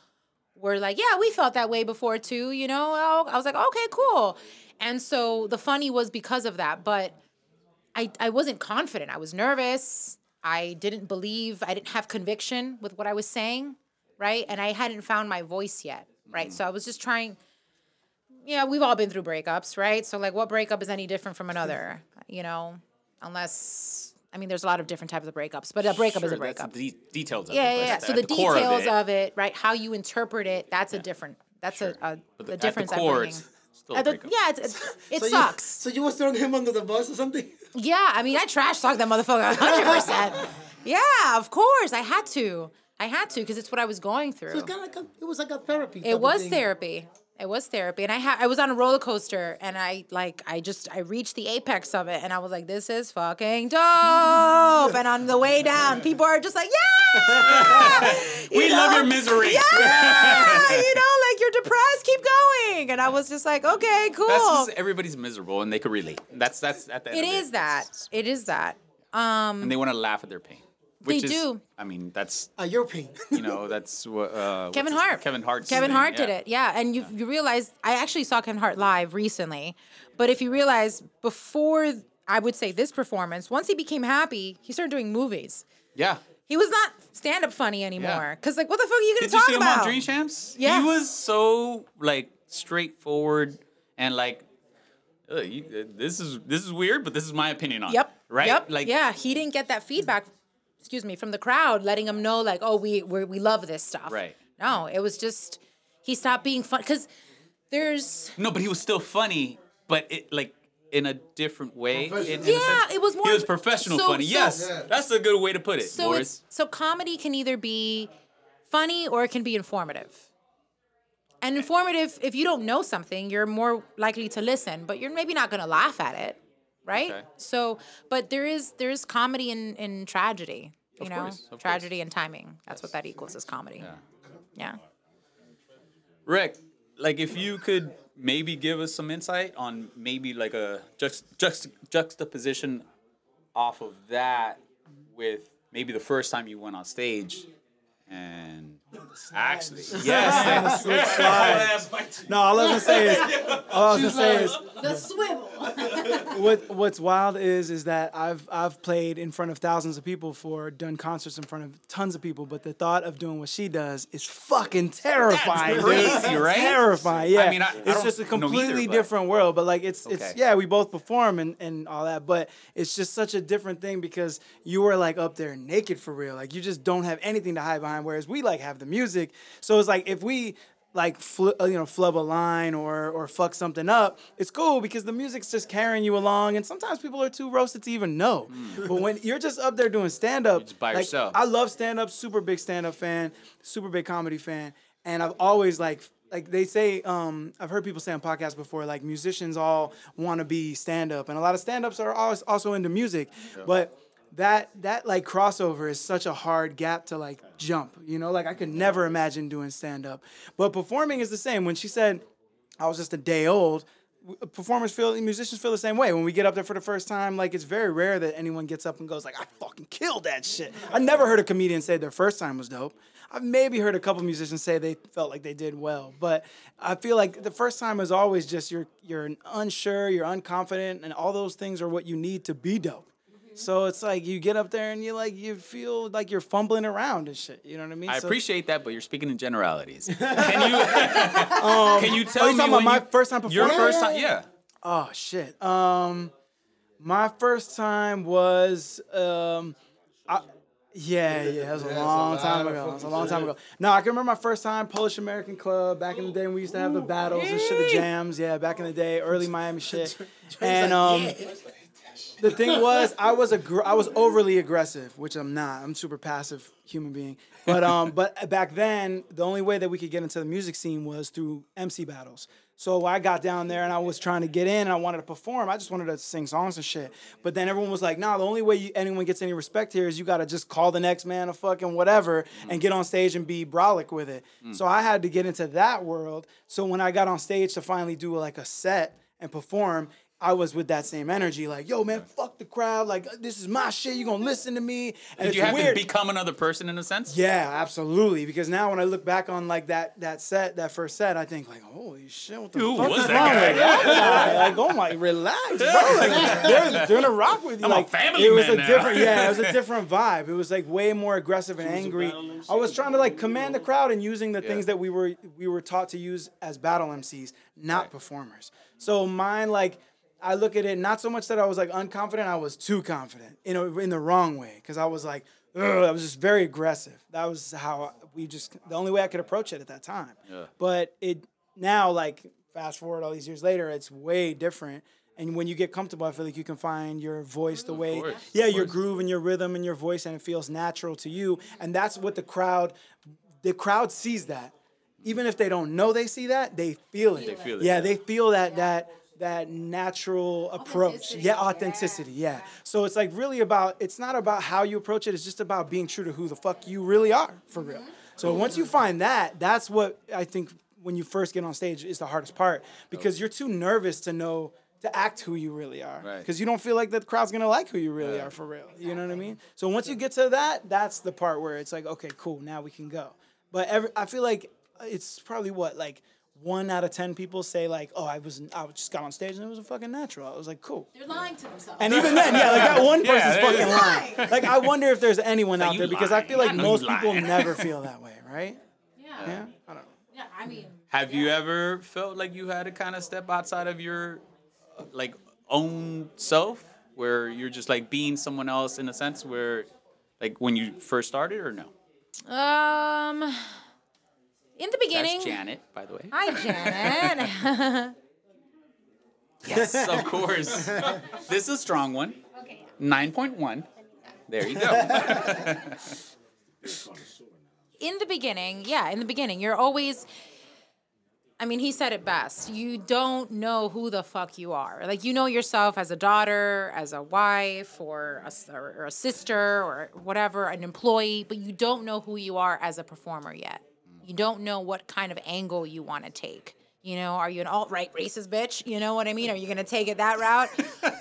were like, yeah, we felt that way before too. You know, oh, I was like, okay, cool. And so the funny was because of that, but I, I wasn't confident. I was nervous. I didn't believe, I didn't have conviction with what I was saying, right? And I hadn't found my voice yet, right? Mm-hmm. So I was just trying, yeah, we've all been through breakups, right? So, like, what breakup is any different from another, you know? Unless, I mean, there's a lot of different types of breakups, but a breakup is a Sure, that's breakup. the de- details of Yeah, it. yeah, yeah. So the the, details of it, of it, right? How you interpret it, that's a different, that's a, a but the, at difference the I'm core, it's still a the- yeah, it's, it's, <laughs> it So you- sucks. so you was throwing him under the bus or something? <laughs> Yeah, I mean, I trash talked that motherfucker 100%. <laughs> yeah, of course. I had to. I had to because it's what I was going through. It's kind of like a, it was like a therapy. It was thing. therapy. It was therapy. And I had I was on a roller coaster and I like I just I reached the apex of it and I was like, this is fucking dope. and on the way down, people are just like, Yeah. You We love your misery. Yeah, you know, like you're depressed, keep going. And I was just like, okay, cool. That's just everybody's miserable and they could relate. That's that's at the end It of is that. It is that. Um and they want to laugh at their pain. Which They is, do. I mean, that's Uh, your pain. you know, that's what uh, Kevin Hart. Kevin Hart. Kevin Hart did it. Yeah, and you you realize I actually saw Kevin Hart live recently, but if you realize before I would say this performance, once he became happy, he started doing movies. Yeah. He was not stand up funny anymore. Cause like, what the fuck are you gonna Did you talk see him about? on Drink Champs? Yeah. He was so like straightforward and like, uh, you, uh, this is this is weird, but this is my opinion on Yep. it. Right? Yep. Like, yeah, he didn't get that feedback. Excuse me, from the crowd, letting them know like, oh, we we we love this stuff. Right. No, it was just he stopped being fun because there's No, but he was still funny, but it like in a different way. in- in. Yeah, sense. it was more. He was professional so- funny. so- yes, Yeah. that's a good way to put it. So Boris. it's so comedy can either be funny or it can be informative. And eh. informative, if you don't know something, you're more likely to listen, but you're maybe not gonna laugh at it, right? Okay. So, but there is there is comedy in in tragedy, you Of know, course, of course. tragedy and timing. That's what that equals is comedy. Yeah. Yeah. Rick, like if you could maybe give us some insight on maybe like a juxt, juxt, juxtaposition off of that with maybe the first time you went on stage and actually yes <laughs> No, all I was gonna say is, all I was gonna say is, The swivel. <laughs> what what's wild is is that I've I've played in front of thousands of people for done concerts in front of tons of people, but the thought of doing what she does is fucking terrifying. dude. crazy, right? Terrifying. Yeah. I mean, I- I it's don't just a either, completely but- different world. But like, it's it's yeah, we both perform and and all that, but it's just such a different thing because you were like up there naked for real. Like you just don't have anything to hide behind. Whereas we like have the music, so it's like if we like fl- uh, you know flub a line or or fuck something up it's cool because the music's just carrying you along and sometimes people are too roasted to even know. But when you're just up there doing stand up by yourself. i love stand up super big stand up fan super big comedy fan and i've always like like they say um, i've heard people say on podcasts before like musicians all want to be stand up and a lot of stand ups are also into music. But that that like crossover is such a hard gap to like jump you know like i could never imagine doing stand up but performing is the same when she said i was just a day old performers feel, musicians feel the same way. When we get up there for the first time, like it's very rare that anyone gets up and goes like, "I fucking killed that shit." I never heard a comedian say their first time was dope. I've maybe heard a couple musicians say they felt like they did well, but I feel like the first time is always just you're you're unsure, you're unconfident, and all those things are what you need to be dope. So it's like you get up there and you like you feel like you're fumbling around and shit. You know what I mean? I So- appreciate that, but you're speaking in generalities. <laughs> Can you can you tell Oh, you me talking about my you- first time performing? your first time? Yeah. Oh shit. Um, my first time was um, I, yeah, yeah, that was a That's long time ago. That was a long time ago. No, I can remember my first time Polish American Club back in the day when we used to have the battles and shit, the jams. Yeah, back in the day, early Miami shit. <laughs> And um, the thing was, I was a I was overly aggressive, which I'm not. I'm a super passive human being. But um, <laughs> but back then, the only way that we could get into the music scene was through MC battles. So I got down there and I was trying to get in and I wanted to perform. I just wanted to sing songs and shit. But then everyone was like, "Nah, the only way you, anyone gets any respect here is you got to just call the next man a fucking whatever and get on stage and be brolic with it." So I had to get into that world. So when I got on stage to finally do like a set and perform, I was with that same energy, like, yo, man, fuck the crowd. Like, uh, this is my shit. You're gonna listen to me? And Did it's you have weird. to become another person in a sense? yeah, absolutely. Because now when I look back on like that that set, that first set, I think like, holy shit, what the Who fuck was is that wrong guy? with that guy? Like, oh my, relax, bro. Like, <laughs> they're, they're gonna rock with you. I'm a like, family it was man a now. different, yeah, it was a <laughs> different vibe. It was like way more aggressive and angry. I was trying to like command the crowd and using the Yeah. things that we were we were taught to use as battle MCs, not performers. So mine like. I look at it not so much that I was like unconfident, I was too confident in a, in the wrong way because I was like, ugh, I was just very aggressive. That was how we just the only way I could approach it at that time. Yeah. But it now like fast forward all these years later, it's way different. And when you get comfortable, I feel like you can find your voice the way, course, yeah, your groove and your rhythm and your voice, and it feels natural to you. And that's what the crowd, the crowd sees that. Even if they don't know they see that, they feel it. They feel it, Yeah, yeah. they feel that that that natural approach. Authenticity, Yeah, yeah. authenticity. Yeah. So it's like really about. It's not about how you approach it. It's just about being true to who the fuck you really are for real. Mm-hmm. So once you find that, that's what I think when you first get on stage is the hardest part because you're too nervous to know to act who you really are Right. because you don't feel like the crowd's gonna like who you really are for real. You know what I mean? So once you get to that, that's the part where it's like, okay, cool, now we can go. But every, I feel like it's probably what like one out of ten people say like, oh, I was I just got on stage and it was a fucking natural. I was like, cool. They're lying to themselves. And even then, yeah, like that one person's there fucking you go. lying. <laughs> Like I wonder if there's anyone out there because I feel like I most people never <laughs> feel that way, right? yeah. Yeah, I don't know. Yeah, I mean. Have you ever felt like you had to kind of step outside of your like own self, where you're just like being someone else in a sense, where like when you first started, or no? Um, in the beginning. That's Janet, by the way. Hi, Janet. <laughs> Yes, of course. <laughs> this is a strong one. okay. Nine point one. There you go. <laughs> in the beginning, yeah, in the beginning, you're always. I mean, he said it best. You don't know who the fuck you are. Like you know yourself as a daughter, as a wife, or a, s- or a sister, or whatever, an employee, but you don't know who you are as a performer yet. You don't know what kind of angle you want to take. You know, are you an alt right racist bitch? You know what I mean? Are you gonna take it that route,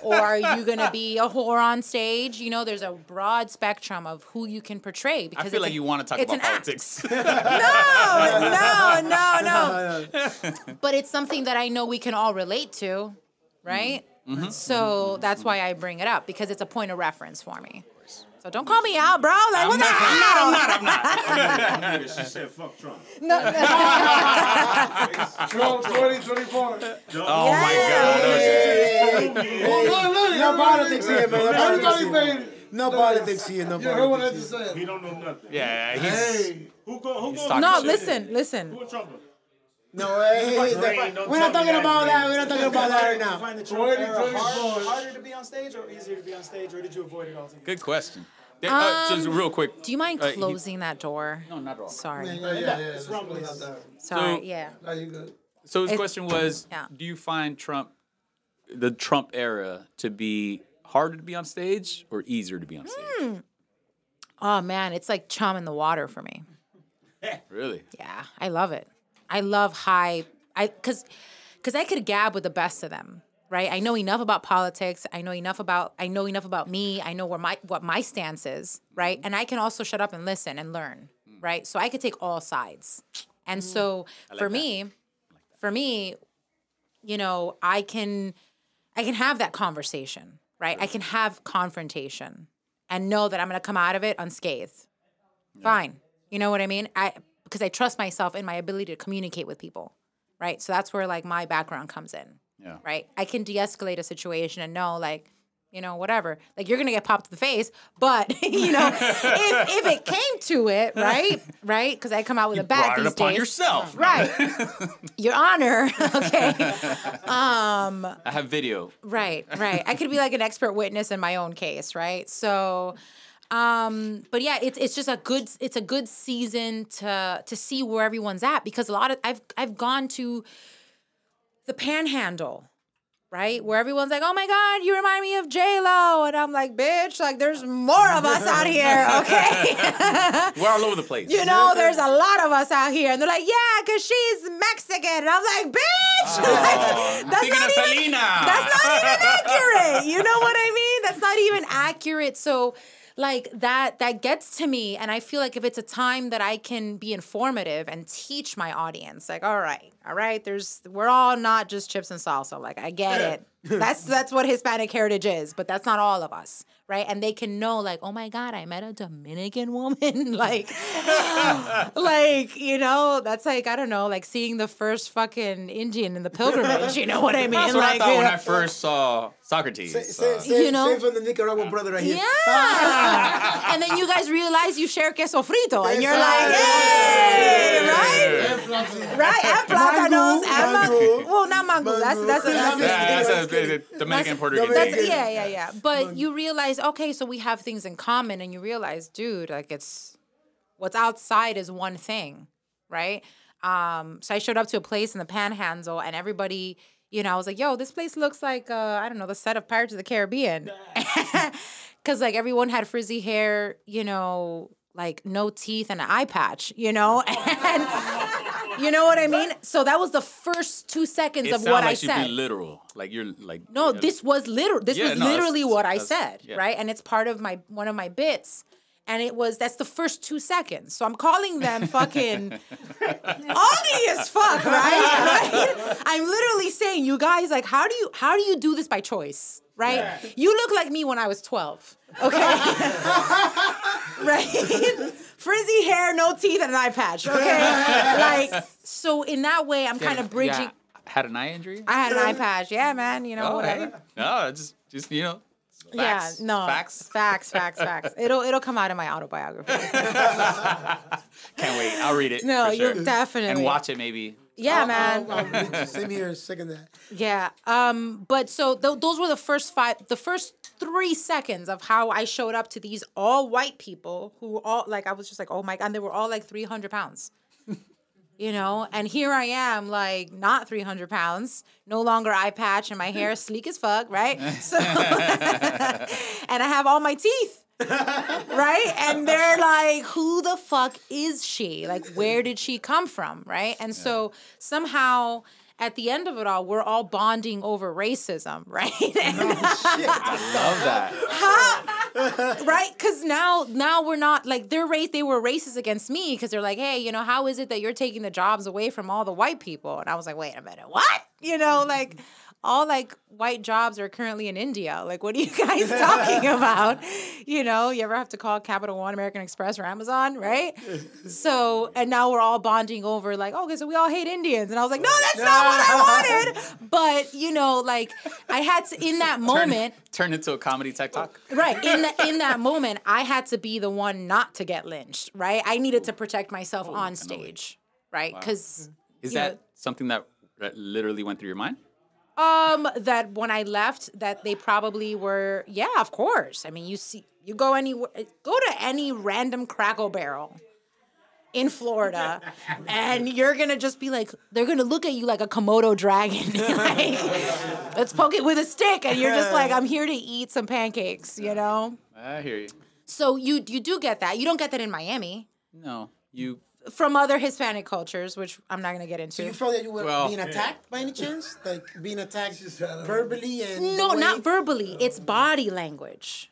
or are you gonna be a whore on stage? You know, there's a broad spectrum of who you can portray. Because I feel it's like an- you want to talk it's about an act. politics. <laughs> No, no, no, no. <laughs> But it's something that I know we can all relate to, right? Mm-hmm. So that's why I bring it up because it's a point of reference for me. So don't call me out, bro. Like what the hell? <laughs> she said, "Fuck Trump." No. Trump 2024. oh my god. No politics here, man. No politics Everybody here. made it. No politics here. No You heard what I just said? He don't know nothing. Yeah, he's Hey. Who go? Who go? talking No, shit. listen, listen. Who a Trump? No, hey, hey, Rain, we're not talking about Rain. that. We're not talking about that right now. Find the Trump era hard- harder to be on stage or easier to be on stage, or did you avoid it altogether? good question. There- uh, just real quick. Um, Do you mind uh, he- closing that door? no, not at all. Sorry. Yeah, yeah, yeah. It's rumbling out there. Sorry. So- yeah. Now you good. So his It- question was, Yeah. do you find Trump, the Trump era, to be harder to be on stage or easier to be on stage? Oh man, it's like chum in the water for me. Really? Yeah, I love it. I love high. I because because I could gab with the best of them, right? I know enough about politics. I know enough about I know enough about me. I know where my what my stance is, right? And I can also shut up and listen and learn, right? So I could take all sides. And so for me, for me, you know, I can I can have that conversation, right? I can have confrontation and know that I'm going to come out of it unscathed. Fine. You know what I mean? I because I trust myself in my ability to communicate with people, right? So that's where like my background comes in. Yeah. Right? I can de-escalate a situation and know like you know, whatever. Like you're gonna get popped in the face, but <laughs> you know, if if it came to it, right, right, because I come out with a bat Brought it these upon days, yourself. <laughs> right? Your Honor, <laughs> okay, um, I have video. Right, right. I could be like an expert witness in my own case, right? So um but yeah, it's it's just a good it's a good season to to see where everyone's at because a lot of I've I've gone to the panhandle right? Where everyone's like, "Oh my God, you remind me of J Lo," and I'm like, "Bitch, like there's more of us out here, <laughs> okay?" <laughs> We're all over the place. you know, there's a lot of us out here, and they're like, "Yeah, cause she's Mexican," and I'm like, "Bitch, <laughs> like, that's not even Selena. that's not even accurate. You know what I mean? That's not even accurate. So." Like that that gets to me and i feel like if it's a time that i can be informative and teach my audience like all right all right there's we're all not just chips and salsa like i get it. <laughs> That's that's what hispanic heritage is but that's not all of us right? And they can know like oh my god i met a dominican woman <laughs> like <laughs> like you know that's like i don't know like seeing the first fucking indian in the pilgrimage you know what i mean? That's what like I thought you when know- I first saw Socrates. Say, uh, say, say, You know? say from the Nicaraguan brother right here. Yeah. <laughs> and then you guys realize you share queso frito and you're like, Exactly. hey, right? Right? And plátanos. and ma- mango. well, not mango. That's, that's, that's, yeah, that's, that's a, a Dominican Puerto Rican that's- thing. yeah, yeah, yeah. But you realize, okay, so we have things in common, and you realize, dude, like it's what's outside is one thing, right? Um, so I showed up to a place in the Panhandle, and everybody, you know, I was like, yo, this place looks like, uh, I don't know, the set of Pirates of the Caribbean, because <laughs> like everyone had frizzy hair, you know, like no teeth and an eye patch, you know, <laughs> and you know what I mean. So that was the first two seconds It of what like I you'd said. be literal. Like you're like No, yeah. this was literal. This Yeah, was no, that's- literally what I said, yeah. right? And it's part of my one of my bits. And it was that's the first two seconds. So I'm calling them <laughs> fucking ugly as fuck, right? right? I'm literally saying, you guys, like, how do you how do you do this by choice? Right? You look like me when I was 12. Okay. <laughs> right? Frizzy hair, no teeth, and an eye patch. Okay. like, so in that way, I'm kind of bridging. Yeah, had an eye injury. I had an eye patch. Yeah, man. You know, oh, whatever. hey. No, just just you know. Facts. Yeah, no. Facts. Facts, facts, facts. <laughs> It'll it'll come out in my autobiography. <laughs> Can't wait. I'll read it. No, for you'll definitely and watch it maybe. Yeah, man. I'll- I'll- Same here, second that. Yeah. Um. But so th- those were the first five, the first three seconds of how I showed up to these all white people who all like I was just like, oh my god, and they were all like three hundred pounds. You know, and here I am, like not 300 pounds, no longer eye patch, and my hair is sleek as fuck, right? <laughs> So, <laughs> and I have all my teeth. right? And they're like, who the fuck is she? Like, where did she come from? Right? And so somehow at the end of it all, we're all bonding over racism, <laughs> right? Oh, no, And- <laughs> Love that. right? Because now, now we're not like they're race. They were racist against me because they're like, hey, you know, how is it that you're taking the jobs away from all the white people? And I was like, wait a minute, what? You know, like all like white jobs are currently in India. Like, what are you <laughs> guys talking <laughs> about? You know, you ever have to call Capital One, American Express, or Amazon, right? So, and now we're all bonding over like, oh, okay, so we all hate Indians, and I was like, no, that's not what I <laughs> wanted. But you know, like, I had to in that moment. turn into a comedy tech talk. Right. In the, in that moment, I had to be the one not to get lynched, right? I needed to protect myself on stage, right? Because Is You know- that something that, that literally went through your mind? Um that when I left that they probably were yeah, of course. I mean, you see you go anywhere go to any random Cracker Barrel in Florida and you're to just be like they're to look at you like a Komodo dragon. <laughs> like let's poke it with a stick and you're just like I'm here to eat some pancakes, you know? I hear you. So you you do get that. You don't get that in Miami. No, you from other Hispanic cultures, which I'm not gonna get into. Do you feel that you were Well- being attacked by any chance? Like being attacked uh, verbally and no, not verbally. Oh. It's body language.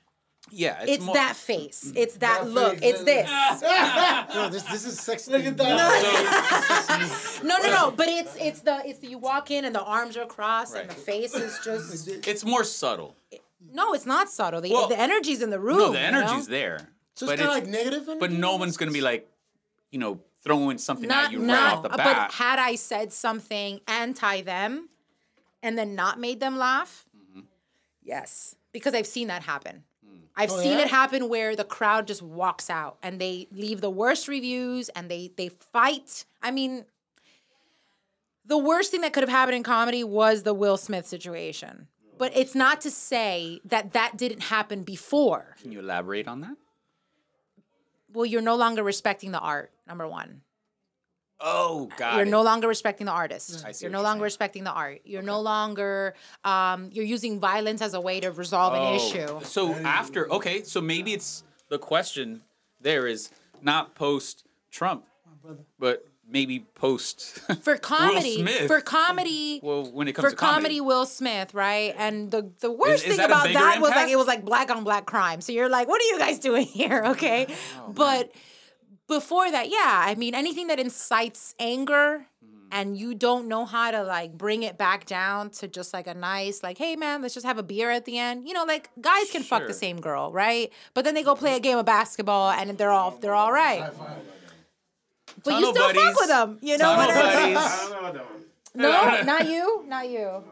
Yeah, it's, It's more, that face. It's that That look. face, It's this. <laughs> No, this this is sex. Look at that. <laughs> No, no, no. But it's it's the it's the, you walk in and the arms are crossed and the face is just It's more subtle. no. It's not subtle. The, Well, the energy's in the room. No, the you know? energy's there. So but it's kind of like negative. Energy? But no one's gonna be like, you know, throwing something Not at you no. right off the bat. But had I said something anti them, and then not made them laugh, Mm-hmm. yes, because I've seen that happen. Hmm. I've Oh, seen yeah? it happen where the crowd just walks out and they leave the worst reviews and they they fight. I mean, the worst thing that could have happened in comedy was the Will Smith situation. But it's not to say that that didn't happen before. Can you elaborate on that? Well, you're no longer respecting the art. Number one. Oh, God. you're no longer respecting the artist. I see You're what no you're longer saying. respecting the art. You're no longer um, you're using violence as a way to resolve Oh. an issue. So after, okay, so maybe it's the question there is not post Trump, but maybe post. For <laughs> comedy, Smith. for comedy, well, when it comes for to comedy, comedy, Will Smith, right? And the the worst Is- is thing that about bigger that was like it was like black on black crime. So you're like, what are you guys doing here? <laughs> Okay, Oh, but before that, yeah, I mean anything that incites anger. Mm-hmm. And you don't know how to like bring it back down to just like a nice, like, hey man, let's just have a beer at the end. You know, like guys can fuck the same girl, right? But then they go play a game of basketball and they're all they're all right. But you still buddies. fuck with them. You know Tunnel what I mean? buddies. I don't know about that one. No, <laughs> not you, not you.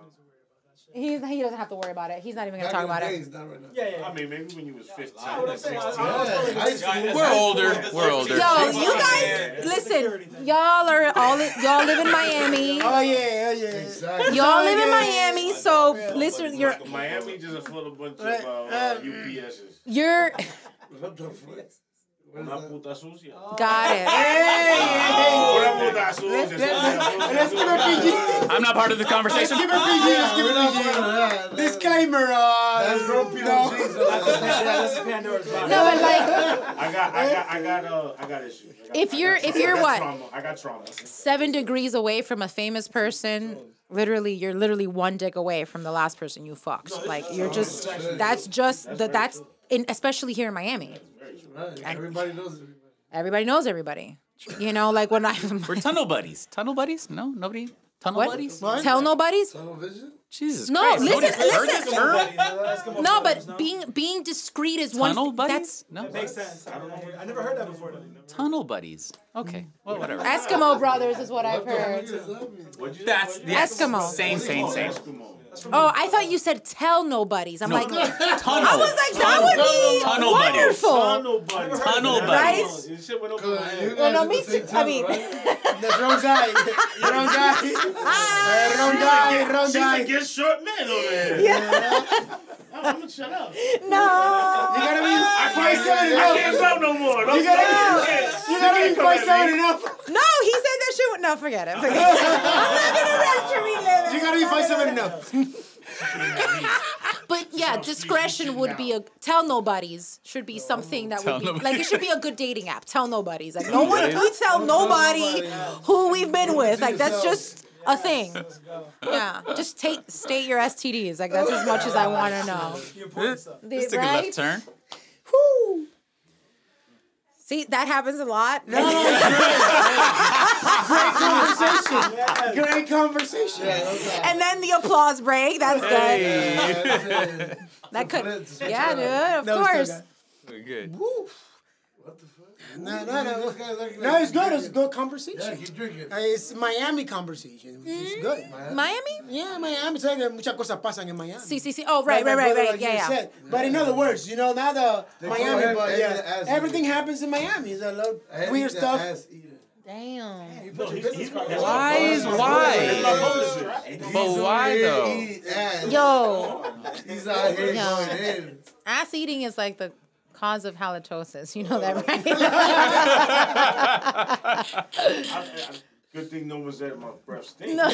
He he doesn't have to worry about it. He's not even gonna talk about it. Not right now. Yeah, yeah. I mean, maybe when you was 15, I'm saying. I- I was totally I used to live- We're older. We're older. Yo, you guys, listen. Y'all are all y'all live in Miami. Oh yeah, oh yeah. Exactly. Y'all live in Miami, so listen. You're Miami just a full of bunch of uh, UPSs. you're What the fuck? Una puta sucia. got it. Una puta sucia. Let's keep it PG. I'm not part of the Let's conversation. keep it PG. Let's keep We're it PG. part of that. Disclaimer. Uh, That's grown people no. Jesus. That's Pandora's box. No, but like I got, I got, I got, uh, I got issues. If you're- if you're what? I got trauma. seven degrees away from a famous person. Literally, you're literally one dick away from the last person you fucked. Like you're just that's just the that's in especially here in Miami. Right. Everybody knows everybody. Everybody knows everybody. You know, like when I <laughs> We're tunnel buddies. Tunnel buddies? No, nobody. Tunnel what buddies? tell nobodies. Tunnel vision? Jesus No, Christ. listen, Nobody's heard listen. this term? No, but being being discreet is one. Tunnel buddies? That's No. Makes sense. I, don't know. I never heard that before. Though. Tunnel buddies. Okay. Well, whatever. Eskimo brothers is what I've heard. heck does that mean? What'd you That's say? the Eskimo. Same, same, same. Eskimo. Oh, I thought you said tell nobodies. I'm like, <laughs> I was like, that would be Tunnel buddies. wonderful. Tunnel buddies. Tunnel Right? buddies. This shit went over my Cause head. you Well, no, guys me are the same too. I tunnel, mean, right? <laughs> That's wrong guy. Wrong guy. <laughs> Uh, wrong guy. Wrong She's guy. like, get short men over here. I'm gonna shut up. no. You gotta be I five can't, seven I and can't up. go no more. Don't You gotta you be. can't- You gotta be can't come five at seven me. and up. No, he said that No, forget it. Forget it. I'm not gonna rest me living. You gotta be five seven and <laughs> up. But yeah, discretion would be a tell nobodies should be something that Tell would be nobody. like it should be a good dating app. Tell nobodies. Like no one we tell nobody who we've been with. Like that's just a thing. Yeah. Just take state your STDs. Like that's as much as I want to know. This The- this took a right? left turn. Whew. See, that happens a lot. No. <laughs> Great conversation. Great conversation. and then the applause break. That's good. Hey. That could. Flip to Yeah, dude. Of That was course. so We're good. What the fuck? No, no, no. This <laughs> guy look like- No, it's good. It's a good Yeah, conversation. keep drinking. Uh, It's Miami conversation, which is good. Miami? Yeah, Miami. Sabes que muchas cosas pasan en Miami. Sí, sí, sí. Oh, right, right, right, right. like Yeah, yeah. said. But in other words, you know, now the They Miami, but yeah, everything happens in Miami. It's a lot Eddie weird stuff. ass. Damn. You put your business. Why is why? But why He's though? eating ass. Yo, He's out here Yo. going in. ass eating is like the cause of halitosis. You know that, oh. right? <laughs> <laughs> I- I- Good thing no one said my breath stinks. No. <laughs>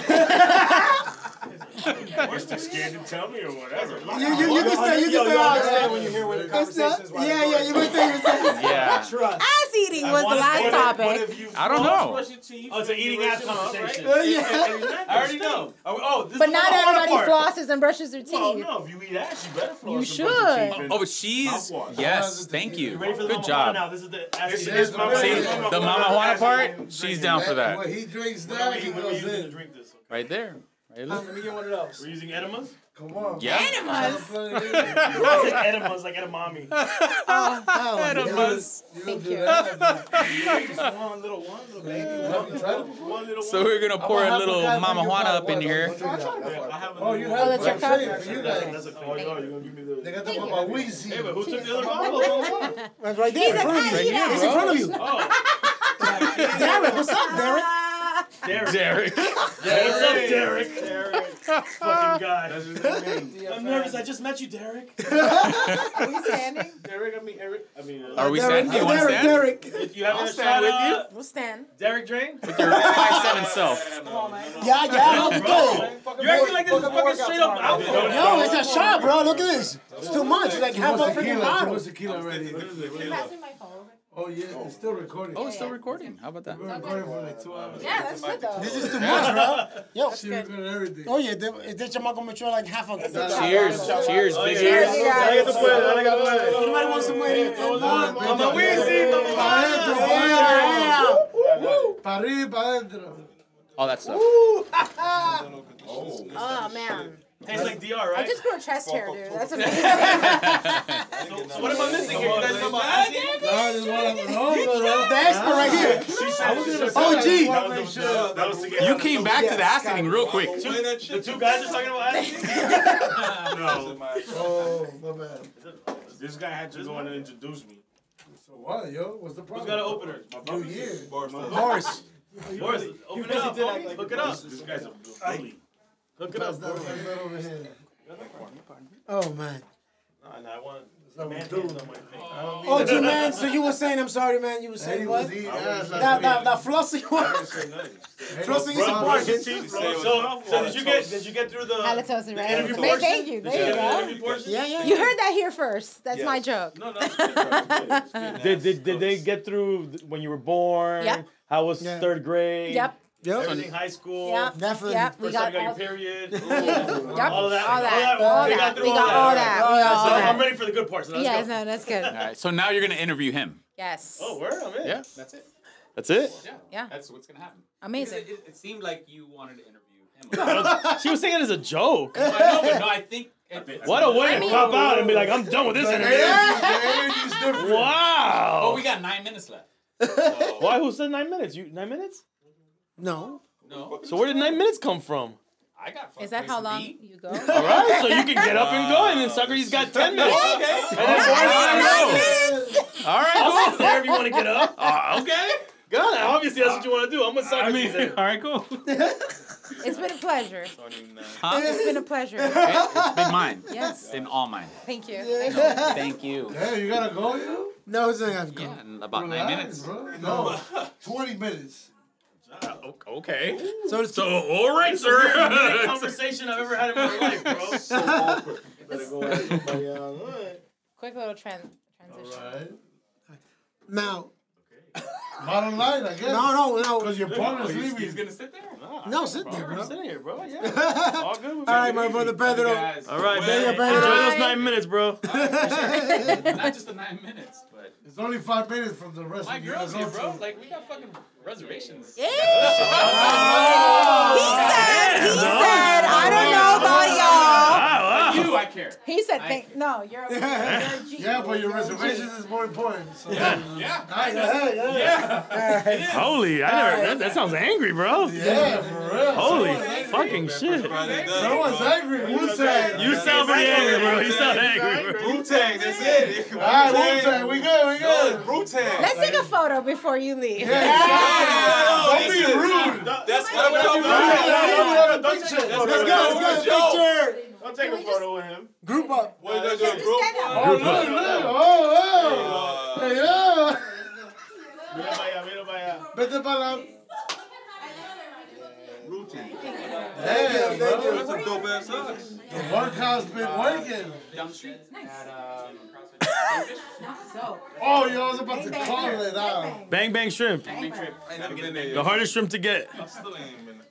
I guess they're scared to tell me or whatever. You, you, you can stay. You Yo, can you stay understand out. when you hear where the That's conversation yeah, yeah. You can stay. You can stay. <laughs> Yeah. Trust. Ass eating was the wanna last say that, topic. I don't know. Oh, it's an eating ass conversation. Yeah. I already know. Oh, this But is not everybody part. flosses and brushes their teeth. Well, no, if you eat ass, you better floss. You and brush your should. teeth Oh, but she's yes. Thank you. You ready for the Good job. Now this is the ass This eating. is Mama See the Mama Juana part? She's down for that. When he drinks When we- he when we goes using to in. drink this. okay? Right there. Right there. Let me get one of those. We're using enemas. Come on. Yeah. Enemas. Plug it in. I said enemas like edamame. <laughs> Oh, Enemas. You don't Thank do you. that. Just one little one, little baby. Have you tried? One little So we're gonna pour a little a Mama Juana up in Papa. here. Don't drink that. Yeah, I have a Oh, you little- have Oh, that's your I'm cup? you That's guys. a oh, yo, you gonna give me the. They got the Thank Mama. Weezy. Hey, but who took the other bottle? That's right there in front of you. Right here, It's in front of you. Oh, Derek, what's up, Derek? Derek. Derek. What's up, Derek? Derek. <laughs> Fucking guy. That's his name. <laughs> I'm nervous. I just met you, Derek. <laughs> Are we standing? Derek, I mean Eric. I mean. Uh, Are we Derek, standing? You want to Derek, stand? Derek. You having I'll a stand shot with uh, you. We'll stand. Derek Drain? With your five seven self. Yeah, yeah, look at this. You're acting like this is a fucking straight up alcohol. Yo, it's a shot, bro. Look at this. It's too much. It's like Too half a much freaking tequila. Too bottle. much tequila already. Pass me my phone. Oh yeah, it's oh. still recording. Oh, it's still recording. How about that? We're recording for like two hours. Yeah, that's good though. This is too much, bro. <laughs> Yo. She recorded everything. Oh yeah, de- is this chamaco mature like half a Cheers. Cheers, oh, big oh, Cheers, ears. you guys. Anybody want some weed? Mama Weezy, Mama Yeah. Pa arriba, pa adentro. All that stuff. <laughs> Oh man. Tastes like DR, I just grew a chest hair, dude. That's amazing. <laughs> So what am I missing here? You guys know about ass eating? No, this one no, no, The expert right here. She said, she said- That was that was to You came back to the ass eating real quick. The two guys are talking about ass? <laughs> No, Oh, my bad. this guy had to go and introduce me. So what, yo? What's the Who's problem? got an opener? New Year. Boris. Boris, open it up, homie. Hook it up. This, this guy's a bully. Hook it That's up, not, Boris. that's over here. Oh man. Nah, nah, I want not man hands on my face. Oh, G man. <laughs> So you were saying, I'm sorry, man. You were saying he what? was eating I ass was- That that that flossing <laughs> was. Flossing is important. teeth. So, so did you get did you get through the Halitosis, right? interview Thank- portion? Thank you. Did There you get through the go. interview? Yeah, yeah. You heard that here first. That's my joke. No, no, good, bro. It's good. It's good. Did, did, did they get through when you were born? Yep. How was Yeah. third grade? Yep. Yep. Everything high school. Yep. Definitely. Yep. We First time got you all, your period. Yep. All of that. All that. All All They that. got through We all got all that. All We oh, So all I'm ready for the good parts. Let's Yes, go. no, that's good. All right. So now you're gonna interview him. Yes. Oh, where? I'm in. Yeah. That's it. That's it? Yeah. Yeah. That's what's gonna happen. Amazing. It, it seemed like you wanted to interview him. <laughs> She was saying it as a joke. I know, but no, I think. It, <laughs> What a way I to pop out and be like, I'm done with this interview. energy- the <laughs> energy's different. Wow. Oh, we got nine minutes left. So, Why? Who said nine minutes? You nine minutes? No. No. So where did nine minutes come from? I got. Is that how long you go? All right, so you can get up and go, and then Sucker's got ten minutes. Okay. And then Boris is gonna go. All right. I'll sit there if you want to get up. <laughs> Uh, okay. God, obviously that's what you want to do. I'm with Sucker. I mean, all right, cool. <laughs> It's been a pleasure. Huh? It's been a pleasure. <laughs> It's been mine. Yes. It's been all mine. Thank you. Thank you. Hey, you gotta go, you? No, it's not gonna go. Yeah, in about nine minutes. bro. No, 20 minutes. Okay. So So, all right, Unique sir. <laughs> conversation I've ever had in my <laughs> life, bro. So awkward. Better go ahead and put your, uh, Quick little tran- transition. Alright. now. Bottom line, I guess. No, no, no. Because your partner's leaving. he's gonna sit there. No, sit there, I'm bro. sitting here, bro. Yeah. <laughs> All good with me. All right, my brother Pedro. All right, well, man. Enjoy Pedro. those nine minutes, bro. Not just the nine minutes, but It's only five minutes from the rest my of you. My girl's here, bro. Like we got fucking reservations. Yeah. He said, he said, I don't know about y'all. Wow, You, I care. He said, thank, no, you're a, <laughs> you're a G. Yeah, but your You're a G. reservations is more important. So. Yeah. Alright, go ahead, yeah. Yeah. Holy, I never. That, that sounds angry, bro. Yeah, for real. Holy Someone's fucking shit. Someone's angry. Wu Tang. You sound pretty angry, bro. You sound angry, bro. Wu Tang, that's it. Alright, Wu Tang. We good, we good. Wu Tang. Let's take a photo before you leave. Yeah, Don't be rude. That's what I'm talking Yeah, about. don't be a. Let's go, let's go. Picture. Don't take a photo with him. Group up. What you gonna do, Just bro? stand up. Oh, look, look. Oh, oh. Hey, yeah. Mira para allá, mira para allá. Vete para la... Routine. Damn, bro. That's some dope ass socks. The workout's been working. Down the street at um, CrossFit. Oh, yo, I was about to call it out. Bang Bang Shrimp. I ain't never The hardest shrimp to get. I still ain't been there.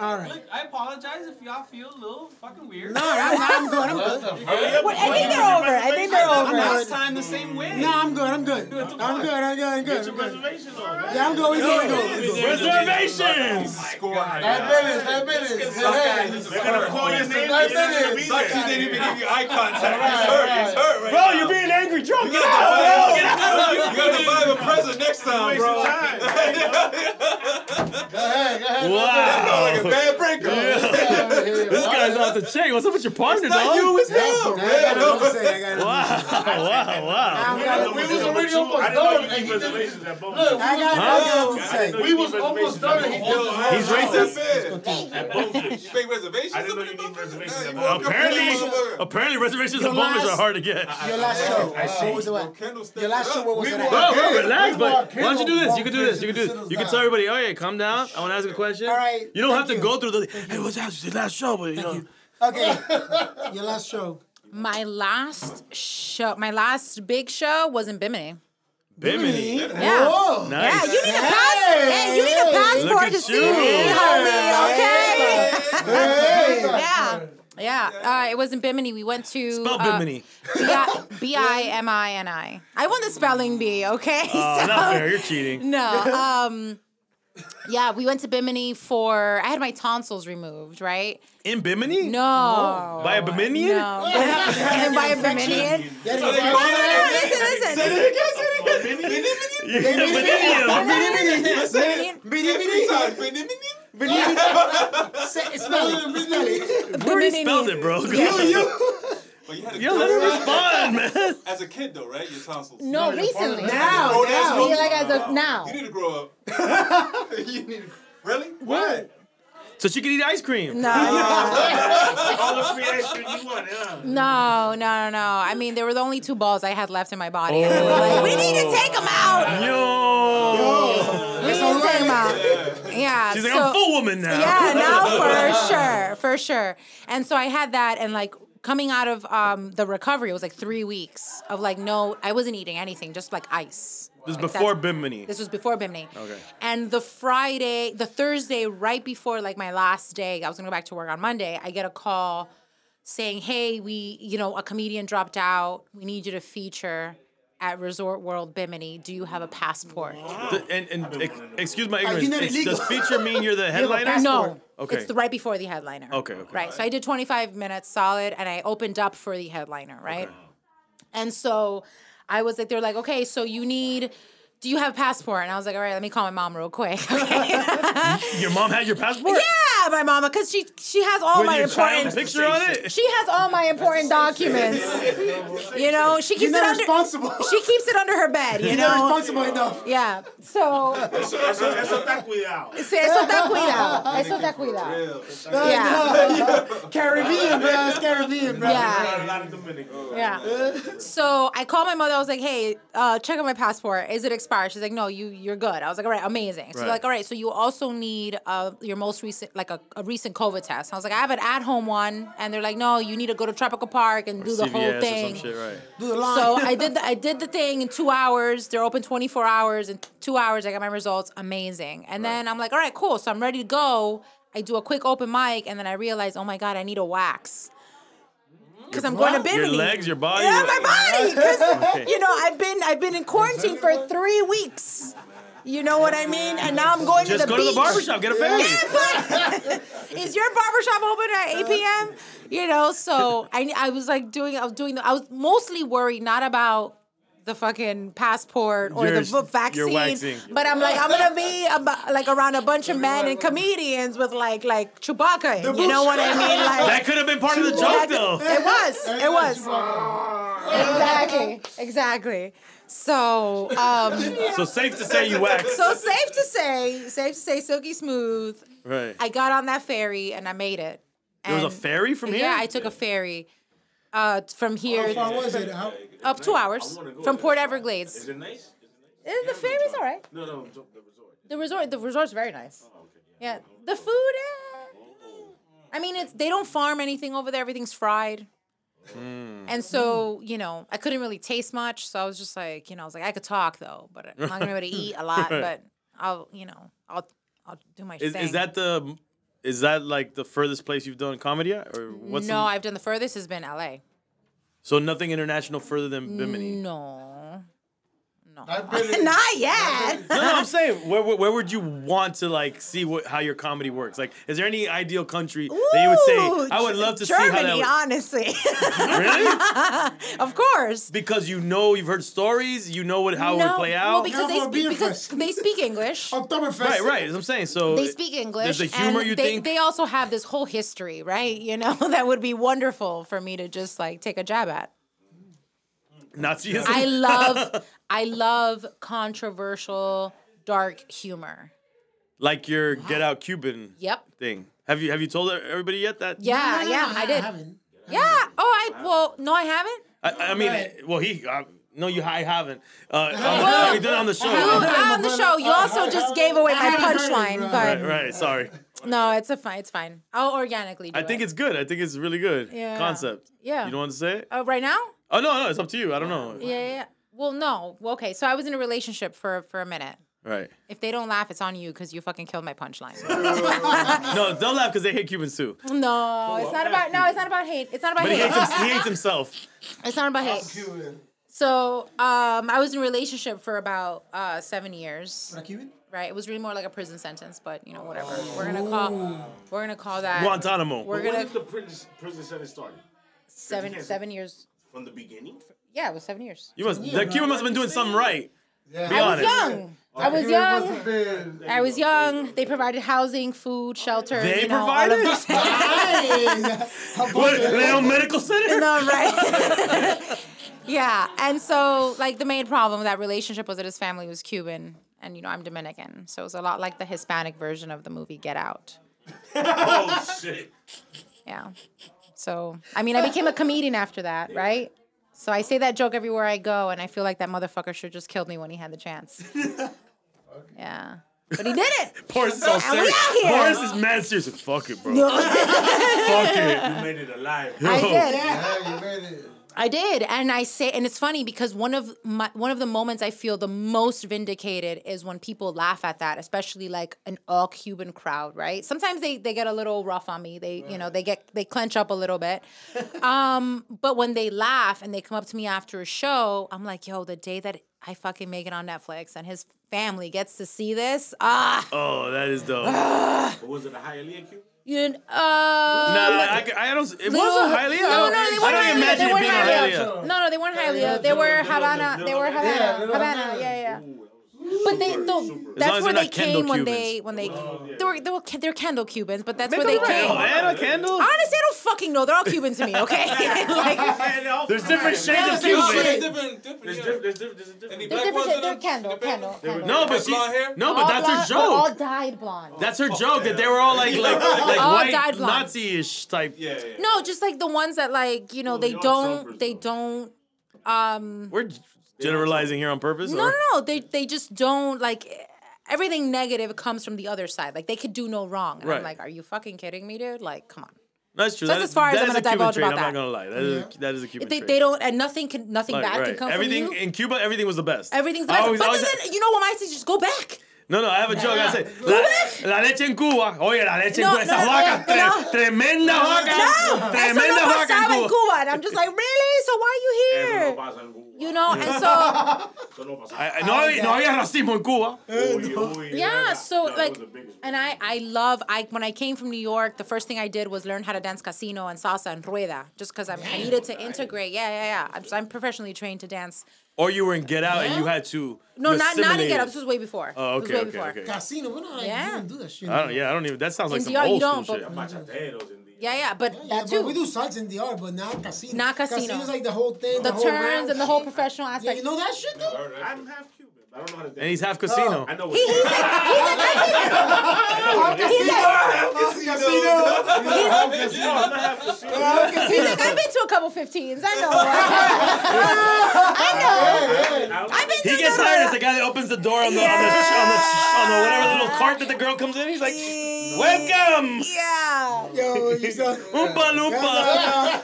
All right. Look, I apologize if y'all feel a little fucking weird. No, I'm, I'm good. I'm good. Wait, I think they're over. I think they're over. Last time the same way. No, I'm good. I'm good. I'm good. I'm good. I'm good. I'm good. I'm good. Reservation on, man. Yeah, I'm good. We good. We good. We good. Reservations. Oh that minutes, that minutes. Hey, They're gonna call your name. Nine and you're gonna minutes. Sucks there. he didn't even give you eye contact. He's hurt. He's hurt right Bro, you're being angry drunk. Get out. Get out. You gotta buy him a present next time, bro. Go ahead, go ahead. Wow. Bad breakup. This guy's off the chain. What's up with your partner, Not dog? you, it's him. I got nothing to say. I got Wow, wow, wow. We was already almost I didn't know done, you and need he did. reservations at both. Look, I got I got nothing to say. we was almost done, he did. He's racist. At Bonefish. You make reservations? I didn't know you need reservations motherfucker? at Nah, you Bonefish. woke up Apparently, in the motherfucker. apparently reservations at Bonefish are hard to get. Your last show. What was it? What? Kendall stepped Your last show. What was We it? Bro, bro, relax, but why don't you do this? You can do this. You can do this. You can tell everybody, oh yeah, calm down. I want to ask a question. All right, You don't have to go through the, hey, what's that? Last show, but you know. Okay. <laughs> Your last show. My last show, my last big show was in Bimini. Bimini. Yeah. Whoa. Nice. Yeah, you need a pass. Hey, you need a passport look at to see you. me, homie. Okay. Hey. Yeah. Yeah. Uh, it was in Bimini. We went to Spell uh, Bimini. B I M I N I. I won the spelling bee. Okay. Oh, <laughs> So- not fair. You're cheating. No. Um. Yeah, we went to Bimini for. I had my tonsils removed. Right. In Bimini? No. Oh. By a Biminian? No. <laughs> and by a Biminian. Yeah, No, no, no, listen, listen. Oh, yeah, Biminian. Biminian. Bidi, bidi. Say- Spell it. Spell it. You already But you had a Yo, let her respond, man. <laughs> As a kid, though, right? Your tonsils. No, recently. Now, Oh, that's now. Yeah, like as of now. You need to grow up. <laughs> you need to... Really? Why? So she can eat ice cream. No, no, <laughs> All the free ice cream you want, yeah. no, no, no, no. I mean, there were the only two balls I had left in my body. Oh. And like, we need to take them out. Yo. We need to take them out. Yeah. She's like, so- I'm a full woman now. Yeah, now for sure, for sure. And so I had that, and like coming out of um, the recovery, it was like three weeks of like no, I wasn't eating anything, just like ice. This is Like, before Bimini. This was before Bimini. Okay. And the Friday, the Thursday, right before like my last day, I was gonna go back to work on Monday. I get a call saying, "Hey, we, you know, a comedian dropped out. We need you to feature." At Resort World Bimini, do you have a passport? The- and and ex- excuse my you ignorance. not it's- illegal. does feature mean you're the <laughs> headliner? passport. No. Okay. It's the right before the headliner. Okay, okay. Right. So I did 25 minutes solid and I opened up for the headliner, right? And so I was like, they're like, okay, so you need, do you have a passport? And I was like, all right, let me call my mom real quick. <laughs> Okay. <laughs> Your mom had your passport? yeah, my mama, because she she has all With my your child important picture on it? she has all my important documents. You know, she keeps You're it not under responsible. she keeps it under her bed, you You're not know. responsible enough. Yeah. So Eso, eso, eso está cuidado. sí, eso te cuida. Eso te cuida. Yeah. Caribbean, bro. It's Caribbean, bro. Yeah. A lot of Dominican. Yeah. So I called my mother. I was like, "Hey, uh, check out my passport. Is it expired?" She's like, "No, you you're good." I was like, "All right, amazing." So Right. like, "All right, so you also need uh, your most recent like a, a recent COVID test." I was like, "I have an at home one," and they're like, "No, you need to go to Tropical Park and do the CVS whole or thing." some shit, right? Do the line. So <laughs> I did the, I did the thing in two hours. They're open 24 hours. In two hours, I got my results. Amazing. And then I'm like, all right, cool. So I'm ready to go. I do a quick open mic, and then I realize, oh my god, I need a wax. Because I'm going to Your Bimini. legs, your body. Yeah, my body. Because <laughs> Okay. you know, I've been I've been in quarantine for three weeks. You know what I mean? And now I'm going Just to the go to the beach. barbershop, get a fade. <laughs> Is your barbershop open at 8 p.m.? You know, so I I was like doing I was doing the, I was mostly worried not about the fucking passport or Your- the v- vaccine, your waxing. but I'm like I'm gonna be about, like around a bunch of men and comedians with like like Chewbacca. in, You know what I mean? Like That could have been part of the joke, though. it was. It was. Exactly. <laughs> Exactly. So, um, <laughs> So safe to say you waxed. so safe to say, safe to say, silky smooth. right. I got on that ferry and I made it. There was a ferry from here? Yeah, I took a ferry uh, from here How far was it? How, up two hours from there. Port Is Everglades. it nice? Is it nice? Eh, The ferry's all right. No, no, the resort. The resort, the resort's very nice. Yeah, the food. Eh, I mean, it's they don't farm anything over there. Everything's fried. And so, you know, I couldn't really taste much. So I was just like, you know, I was like, I could talk though, but I'm not gonna be able to eat a lot. <laughs> But I'll, you know, I'll, I'll do my Is, thing. is that the is that like the furthest place you've done comedy at, or what's no, the- I've done the furthest has been LA. so nothing international further than Bimini? No, no, I've not <laughs> yet. No, no, I'm saying where, where, where would you want to like see what how your comedy works? Like, is there any ideal country that you would say I would love to see how that Germany, would- honestly, <laughs> really of course. because you know you've heard stories, you know what how it would play well, out. because they No, for speak, because they speak English. <laughs> Oktoberfest. right, right. As I'm saying, so They speak English. There's a humor and you they, think they also have this whole history, right? You know, that would be wonderful for me to just like take a jab at. Nazism. I <laughs> love I love controversial dark humor. like your Get Out Cuban Yep. thing. Have you have you told everybody yet that? Yeah, No, no, yeah, no, I did. haven't. Yeah. Oh, I well, no, I haven't. I, I mean, well, he. Uh, no, you. I haven't. Uh, on, you did it on the show. You, on the show, you also just gave away my haven't heard it, punchline, right. but Right, right. Sorry. no, it's a fine. It's fine. I'll organically. Do I think it. it's good. I think it's really good Yeah. concept. Yeah. You don't want to say it? Uh, right now. Oh no, no, it's up to you. I don't know. Yeah, yeah, yeah. Well, no. Well, okay. So I was in a relationship for for a minute. Right. If they don't laugh, it's on you because you fucking killed my punchline. <laughs> No, they'll laugh because they hate Cubans too. no, it's not about. No, it's not about hate. It's not about But he hate. hates, him, he hates himself. <laughs> It's not about hate. So, um, I was in a relationship for about uh, seven years. Para Cuban? Right. It was really more like a prison sentence, but you know, whatever. We're gonna call. We're gonna call that. Guantanamo. We're gonna When did the prison, prison sentence started? seven seven years. From the beginning? Yeah, it was seven years. You must. The Cuban must have been doing something right. Yeah. Be I was young. I was young. I was young. They provided housing, food, shelter. They you know, provided? All of these <laughs> Nice. What? Leon Medical Center. no, right? <laughs> yeah, and so like the main problem with that relationship was that his family was Cuban, and you know I'm Dominican, so it was a lot like the Hispanic version of the movie Get Out. <laughs> Oh shit. Yeah. So I mean, I became a comedian after that, <laughs> right? So I say that joke everywhere I go, and I feel like that motherfucker should just killed me when he had the chance. <laughs> yeah, but he did it. <laughs> Boris is all And we serious. out here. Boris is mad serious. Fuck it, bro. Fuck it. You made it alive. I did. Yeah, you made it. I did, and I say, and it's funny because one of my one of the moments I feel the most vindicated is when people laugh at that, especially like an all Cuban crowd, right? Sometimes they they get a little rough on me. They you know they get they clench up a little bit, <laughs> um, but when they laugh and they come up to me after a show, I'm like, yo, the day that I fucking make it on Netflix and his family gets to see this, ah, Oh, that is dope. <sighs> But was it a Hialeah cube? You, uh, No, I, I, don't. It No, wasn't Hialeah. No, no, I they weren't I don't Hialeah. imagine They weren't. Hialeah. No, no, they weren't Hialeah. They were Havana. They were Havana. Havana. Yeah, yeah. But they, no, As long that's where they're they not Kendall came when Cubans. they when they they were they were they're Kendall Cubans, but that's where they Oh, came. Anna Kendall. Honestly, I don't fucking know. They're all Cuban to me. Okay, <laughs> <laughs> like There's different shades of Same Cuban. shit. Different, different. There's different. There's different. There's different. Any they're black different. ones shit. in They're them? Kendall, In the band? Kendall, Kendall. No, but she. No, but that's her blonde- All dyed blonde. That's her joke that they were all like like like white. Nazi-ish type. Yeah, yeah. No, just like the ones that like you know Oh, they they don't they don't um We're generalizing here on purpose. No, or? no, no. They they just don't like everything negative comes from the other side. Like they could do no wrong. And Right. I'm like, are you fucking kidding me, dude? Like, come on. That's true. So That that's as far as I'm gonna a Cuban divulge about I'm not gonna lie. That is a, mm-hmm. that is a Cuban They, trait. they don't, and nothing can nothing bad right. can come everything from you. in Cuba, everything was the best. Everything's the best. always- but always- then, you know what? I say just go back. No, no, I have a joke. I say, la, la leche en Cuba. Oye, la leche No, en Cuba. Esa no, vaca, no, tre- no. tremenda vaca. No, eso Tremenda no vaca pasaba en en Cuba. Cuba. And I'm just like, really? So why are you here? Eso no here? pasa en Cuba. You know, and so <laughs> Eso no pasa. I- I- No, había- no había racismo en Cuba. Uy, uy, eh, yeah, so that like, was the biggest and I I love I when I came from New York, the first thing I did was learn how to dance casino and salsa and rueda, just because I needed to integrate. Yeah, yeah, yeah. I'm, so I'm professionally trained to dance. Or you were in Get Out and you had to. No, not not in get Out. This was way before. Oh, okay, way okay, before. okay. Casino, we don't like, Yeah. you don't that shit. I don't. Yeah, I don't even. That sounds like In some DR, you old don't, school but- shit. Bachateros in the. Yeah, yeah, but Yeah, that but too. we do salsa in DR, but not casino. Not casino. Casino's like the whole thing. the whole turns and the whole shit. professional Yeah, aspect. you know that shit, though? I'm half Cuban. but I don't know how to dance. And he's half casino. Oh, I know what He, it he's is. like, he's like, Casino. he's like, I've been to a couple 15s. I know. <laughs> I know. I've been He gets the- hired as the guy that opens the door on the on the on the, on the whatever little cart that the girl comes in. He's like, Welcome. Yeah. Yo, you saw. <laughs> Oompa Loompa.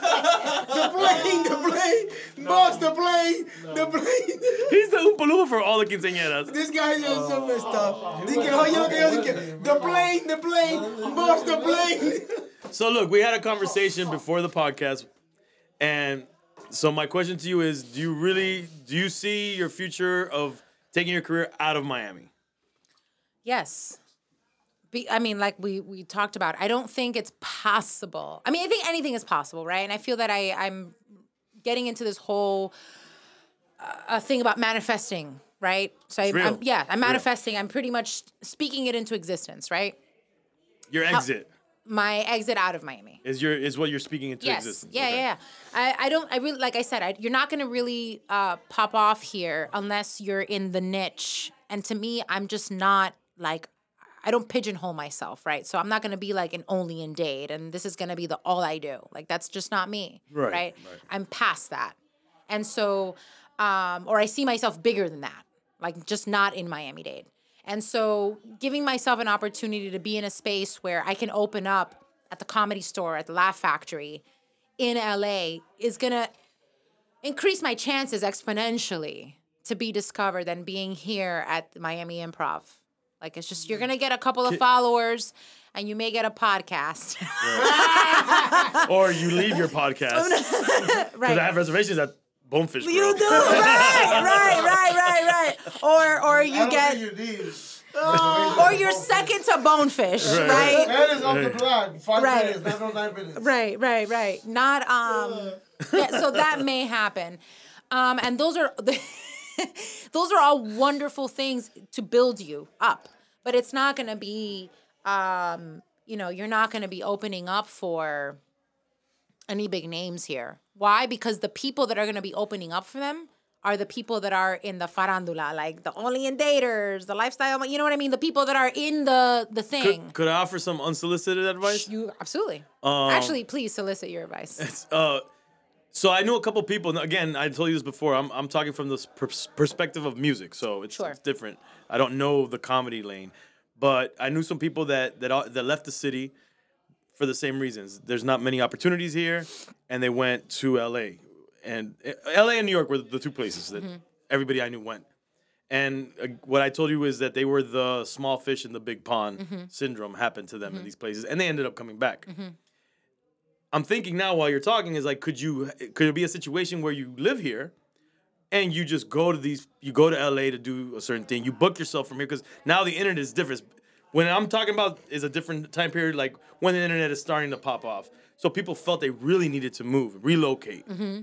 the plane, the plane, boss, the plane, the plane. He's the Oompa Loompa for all the quinceañeras. This guy is so oh. messed up. Dije, oye, lo que yo dije, the plane, the plane, boss, the plane. So look, we had a conversation before the podcast, and so my question to you is: Do you really do you see your future of taking your career out of Miami? Yes. Be, I mean, like we we talked about, I don't think it's possible. I mean, I think anything is possible, right? And I feel that I I'm getting into this whole uh, thing about manifesting, right? So I. I'm, yeah, I'm manifesting. I'm pretty much speaking it into existence, right? Your exit My exit out of Miami. is your is what you're speaking into Yes. existence. Yeah, Okay. yeah, yeah. I, I don't, I really, like I said, I, you're not going to really uh, pop off here unless you're in the niche. And to me, I'm just not like, I don't pigeonhole myself, right? So I'm not going to be like an only in Dade and this is going to be the all I do. Like that's just not me, Right, right? right. I'm past that. And so, um, or I see myself bigger than that, like just not in Miami Dade. And so, giving myself an opportunity to be in a space where I can open up at the comedy store, at the Laugh Factory in LA is gonna increase my chances exponentially to be discovered than being here at the Miami Improv. Like, it's just, you're gonna get a couple of followers and you may get a podcast. <laughs> Or you leave your podcast <laughs> because. I have reservations at Bonefish. Grill. You do right, right, right, right, right. Or or you don't get think you need. <laughs> or you're second to bonefish, Right. right? That is off the block. Five Right. minutes, not no nine minutes. Right, right, right. Not um yeah, so that may happen. Um and those are those are all wonderful things to build you up. But it's not going to be um you know, you're not going to be opening up for any big names here. Why? Because the people that are going to be opening up for them are the people that are in the farandula, like the only in daters, the lifestyle, you know what I mean? The people that are in the the thing. Could, could I offer some unsolicited advice? You absolutely. Um, Actually, please solicit your advice. Uh, so I knew a couple people. and Again, I told you this before. I'm I'm talking from the pers- perspective of music, so it's, Sure. it's different. I don't know the comedy lane, but I knew some people that that uh, that left the city for the same reasons. There's not many opportunities here, and they went to L.A. and eh, uh, L.A. and New York were the two places that mm-hmm. everybody I knew went. And uh, what I told you is that they were the small fish in the big pond mm-hmm. syndrome happened to them in mm-hmm. these places, and they ended up coming back. I'm thinking now while you're talking is like, could you could it be a situation where you live here, and you just go to these, you go to LA to do a certain thing, you book yourself from here because now the internet is different. When I'm talking about is a different time period, like when the internet is starting to pop off, so people felt they really needed to move, relocate. Mm-hmm.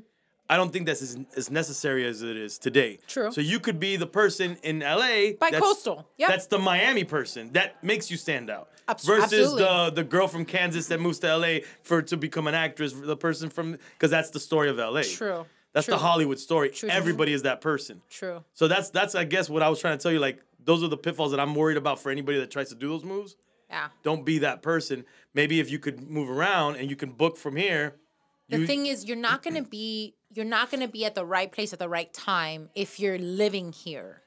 I don't think that's as, as necessary as it is today. True. So you could be the person in LA By that's- coastal, yep. That's the Miami person that makes you stand out. Abs- versus absolutely. the the girl from Kansas that moves to LA for to become an actress, the person from because that's the story of LA. True. That's True. the Hollywood story. True, Everybody is that person. True. So that's that's I guess what I was trying to tell you. Like those are the pitfalls that I'm worried about for anybody that tries to do those moves. Yeah. Don't be that person. Maybe if you could move around and you can book from here. The you- thing is, you're not gonna be you're not gonna be at the right place at the right time if you're living here,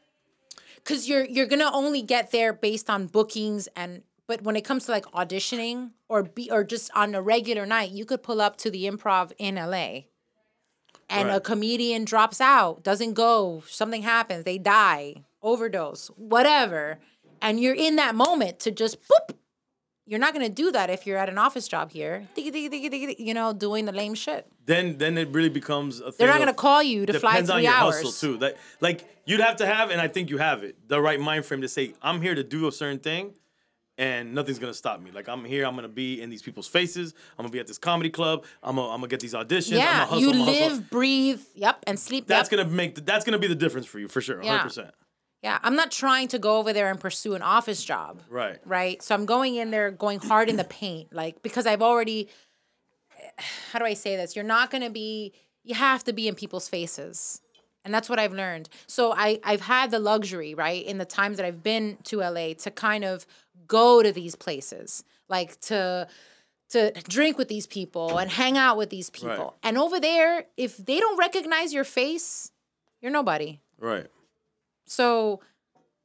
because you're you're gonna only get there based on bookings and. But when it comes to like auditioning or be or just on a regular night, you could pull up to the improv in LA, and a comedian drops out, doesn't go, something happens, they die, overdose, whatever, and you're in that moment to just boop. You're not gonna do that if you're at an office job here, you know, doing the lame shit. then then it really becomes a thing. They're not gonna call you to fly depends on three your hours. hustle too. That like you'd have to have, and I think you have it, the right mind frame to say, I'm here to do a certain thing, and nothing's gonna stop me. Like I'm here, I'm gonna be in these people's faces. I'm gonna be at this comedy club. I'm gonna, I'm gonna get these auditions. I'm gonna Yeah, hustle, you live, hustle. breathe, yep, and sleep. That's yep. gonna make the, that's gonna be the difference for you for sure, 100. Yeah. percent Yeah, I'm not trying to go over there and pursue an office job. Right. Right. So I'm going in there going hard in the paint, like because I've already. How do I say this? You're not gonna be. You have to be in people's faces, and that's what I've learned. So I I've had the luxury, right, in the times that I've been to LA to kind of go to these places, like to to drink with these people and hang out with these people. Right. And over there, if they don't recognize your face, you're nobody. Right. So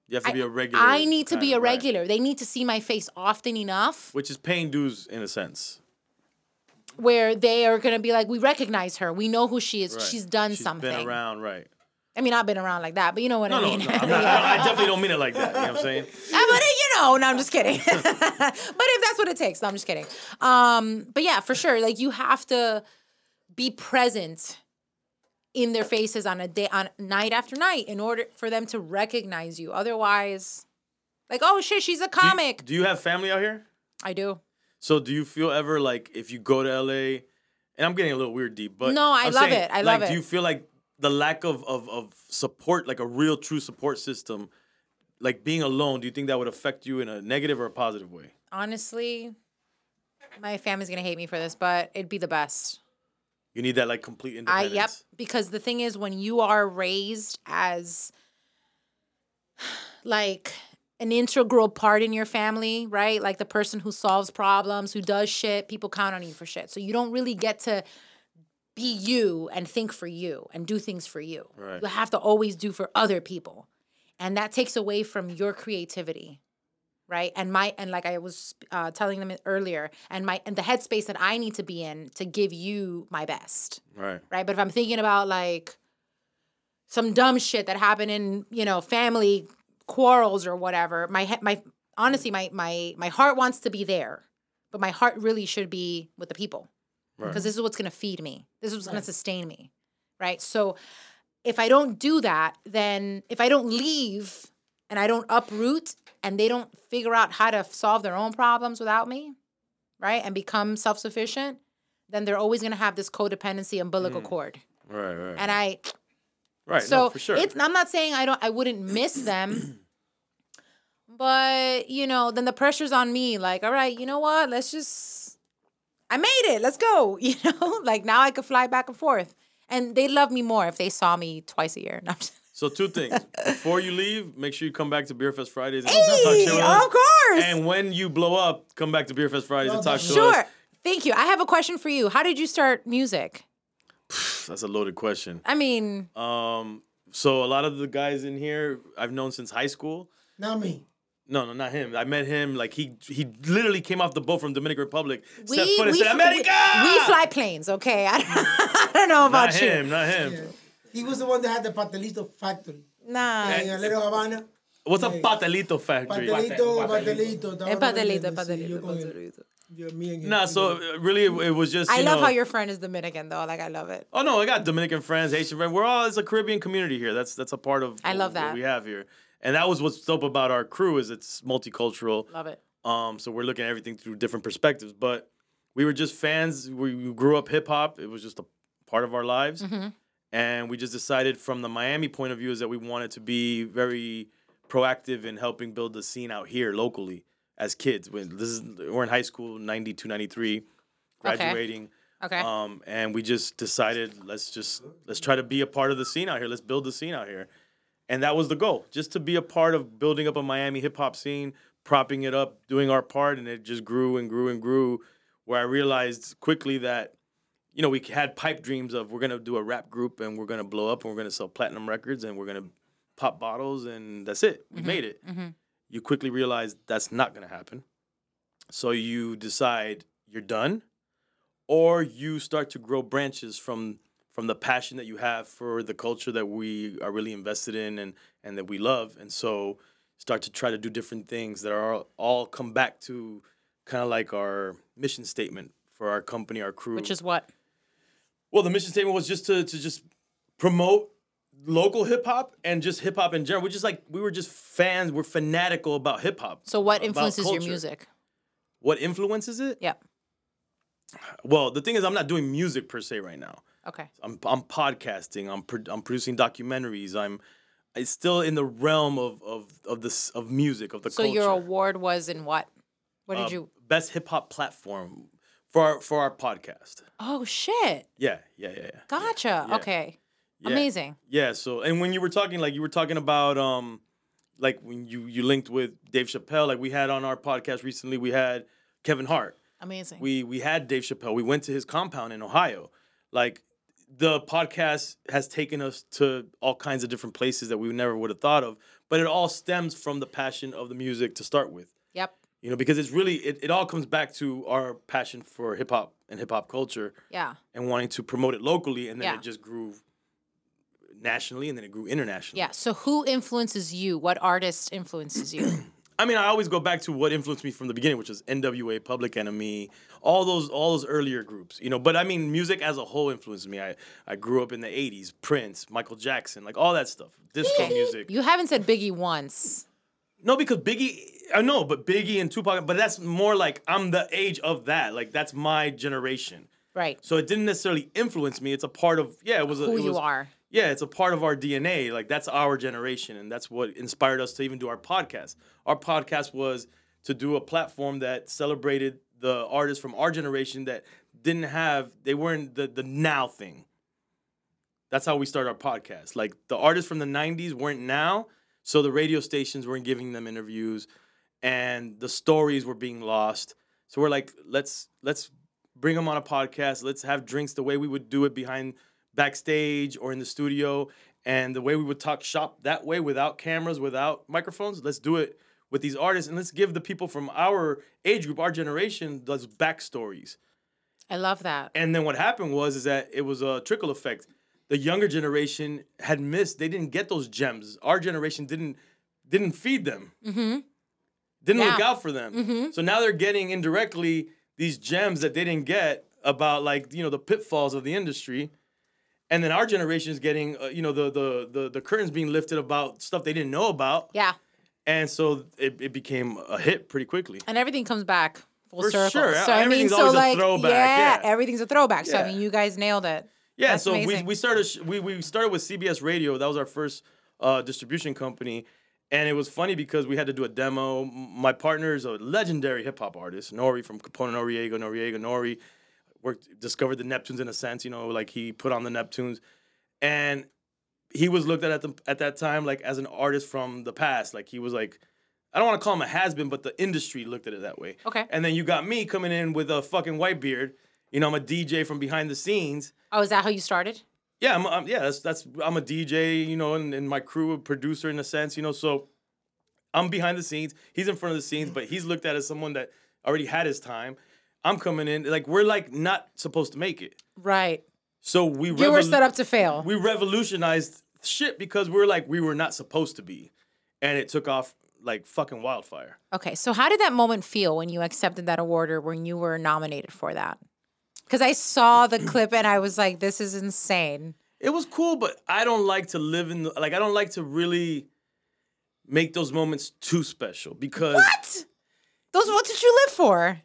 You have to I- be a regular. I need to be a right. regular. They need to see my face often enough Which is paying dues in a sense. where they are gonna be like, we recognize her. We know who she is. Right. She's done She's something. Been around, right? I mean, I've been around like that, but you know what No, I no, mean. no. Not, I, I definitely don't mean it like that. You know what I'm saying? <laughs> Ah, but know, no, I'm just kidding. <laughs> but if that's what it takes, no, I'm just kidding. Um, but yeah, for sure, like you have to be present in their faces on a day, on night after night, in order for them to recognize you. Otherwise, like, oh shit, she's a Do you- comic. Do you have family out here? I do. So do you feel ever like if you go to LA, and I'm getting a little weird deep, but No, I I'm love saying, it. I like, love Do you feel like the lack of, of of support, like a real true support system, like being alone, do you think that would affect you in a negative or a positive way? Honestly, my family's gonna hate me for this, but it'd be the best. You need that like complete independence. I yep. Because the thing is, when you are raised as <sighs> like an integral part in your family, right? Like the person who solves problems, who does shit, people count on you for shit. So you don't really get to be you and think for you and do things for you. Right. You have to always do for other people. And that takes away from your creativity. Right. And my and like I was uh, telling them earlier, and my and the headspace that I need to be in to give you my best Right. right? But if I'm thinking about like some dumb shit that happened in you know family quarrels or whatever, my my honestly my my my heart wants to be there, but my heart really should be with the people because Right. this is what's gonna feed me. This is what's gonna sustain me, right? So if I don't do that, then if I don't leave and I don't uproot and they don't figure out how to solve their own problems without me, right, and become self sufficient, then they're always gonna have this codependency umbilical mm. cord. Right. Right. And I right. so no, for sure. it's I'm not saying I don't I wouldn't miss them. <clears throat> But, you know, then the pressure's on me like, all right, you know what? Let's just I made it. Let's go. <laughs> You know? like now I could fly back and forth. And they'd love me more if they saw me twice a year. No, I'm just- <laughs> so two things. Before you leave, make sure you come back to Beer Fest Fridays and Hey, talk to with us. of course. And when you blow up, come back to Beer Fest Fridays and talk to sure. us. Thank you. I have a question for you. How did you start music? <sighs> That's a loaded question. I mean, Um, so a lot of the guys in here I've known since high school. Not me. No, no, not him. I met him like he he literally came off the boat from Dominican Republic, we, set foot and said, "America!" we, we fly planes, okay? <laughs> I don't, I don't know about Not you. him, not him. Yeah. He was the one that had the pastelito factory Nah. in Little Havana. What's a Hey. patelito factory? Pastelito, pastelito. El pastelito, Sí, pastelito, yo con él. pastelito. Yo, me and him. Nah, so uh, really it, it was just. I love know, how your friend is Dominican though. Like I love it. Oh no, I got Dominican friends, Haitian friends. We're all it's a Caribbean community here. That's that's a part of. I love what that. we have here, and that was what's dope about our crew is it's multicultural. Love it. Um, so we're looking at everything through different perspectives. But we were just fans. We, we grew up hip hop. It was just a part of our lives, Mhm. and we just decided from the Miami point of view is that we wanted to be very proactive in helping build the scene out here locally as kids. When this is we're in high school, 92, 93, graduating. Okay. Um, and we just decided let's just let's try to be a part of the scene out here. Let's build the scene out here, and that was the goal, just to be a part of building up a Miami hip hop scene, propping it up, doing our part, and it just grew and grew and grew. Where I realized quickly that, you know, we had pipe dreams of we're gonna do a rap group and we're gonna blow up and we're gonna sell platinum records and we're gonna pop bottles and that's it. We made it. Mhm. You quickly realize that's not gonna happen. So you decide you're done or you start to grow branches from from the passion that you have for the culture that we are really invested in and and that we love. And so start to try to do different things that are all, all come back to kind of like our mission statement for our company our crew. Which is what? well the mission statement was just to to just promote local hip hop and just hip hop in general. We're just like we were just fans we're fanatical about hip hop. So what influences your music? what influences it? Yeah. well the thing is i'm not doing music per se right now Okay. I'm I'm podcasting. I'm pro- I'm producing documentaries. I'm it's still in the realm of of of this of music of the So culture. your award was in what? What did Uh, you? best hip hop platform for our, for our podcast? Oh shit! Yeah, yeah, yeah, yeah. Gotcha. yeah. Okay. Yeah. Amazing. Yeah. So and when you were talking, like you were talking about um, like when you you linked with Dave Chappelle, like we had on our podcast recently, we had Kevin Hart. Amazing. We we had Dave Chappelle. We went to his compound in Ohio. Like the podcast has taken us to all kinds of different places that we never would have thought of. But it all stems from the passion of the music to start with. Yep. You know, because it's really it, it all comes back to our passion for hip hop and hip hop culture Yeah. and wanting to promote it locally and then Yeah. it just grew nationally and then it grew internationally. Yeah. So who influences you? What artist influences you? <clears throat> I mean, I always go back to what influenced me from the beginning, which was NWA, Public Enemy, all those all those earlier groups, you know. But I mean, music as a whole influenced me. I I grew up in the '80s, Prince, Michael Jackson, like all that stuff, disco music. you haven't said Biggie once. No, because Biggie, I know, but Biggie and Tupac, but that's more like I'm the age of that. Like that's my generation. Right. So it didn't necessarily influence me. It's a part of yeah, it was a, Who it you was- are. Yeah, it's a part of our DNA. Like that's our generation, and that's what inspired us to even do our podcast. Our podcast was to do a platform that celebrated the artists from our generation that didn't have they weren't the the now thing. That's how we started our podcast. Like the artists from the '90s weren't now, so the radio stations weren't giving them interviews, and the stories were being lost. So we're like, let's let's bring them on a podcast. Let's have drinks the way we would do it behind backstage or in the studio, and the way we would talk shop that way without cameras, without microphones. Let's do it with these artists, and let's give the people from our age group, our generation, those backstories. I love that. And then what happened was is that it was a trickle effect. The younger generation had missed; they didn't get those gems. Our generation didn't didn't feed them. Mm-hmm. Didn't look out for them. Mhm. So now they're getting indirectly these gems that they didn't get about like you know the pitfalls of the industry. And then our generation is getting, uh, you know, the, the the the curtains being lifted about stuff they didn't know about, Yeah. and so it, it became a hit pretty quickly. And everything comes back full For circle. sure. So I mean, so like, throwback, yeah, yeah. everything's a throwback. So I mean, you guys nailed it. Yeah, That's so we, amazing. we started we, we started with CBS Radio. That was our first uh, distribution company, and it was funny because we had to do a demo. My partner is a legendary hip hop artist, Nori from Capone Noreaga, Noreaga Nori. Worked discovered the Neptunes in a sense, you know, like he put on the Neptunes, and he was looked at at, the, at that time like as an artist from the past. Like he was like, I don't want to call him a has been, but the industry looked at it that way. Okay. And then you got me coming in with a fucking white beard. You know, I'm a DJ from behind the scenes. Oh, is that how you started? Yeah, I'm, I'm yeah, that's that's I'm a DJ, you know, and, and my crew a producer in a sense, you know, so I'm behind the scenes. He's in front of the scenes, but he's looked at as someone that already had his time. I'm coming in like we're like not supposed to make it. Right. So we You were set up to fail. we revolutionized shit because we're like we were not supposed to be. And it took off like fucking wildfire. Okay, so how did that moment feel when you accepted that award or when you were nominated for that? Because I saw the <clears throat> clip and I was like, this is insane. It was cool, but I don't like to live in the like I don't like to really make those moments too special because What? Those what did you live for?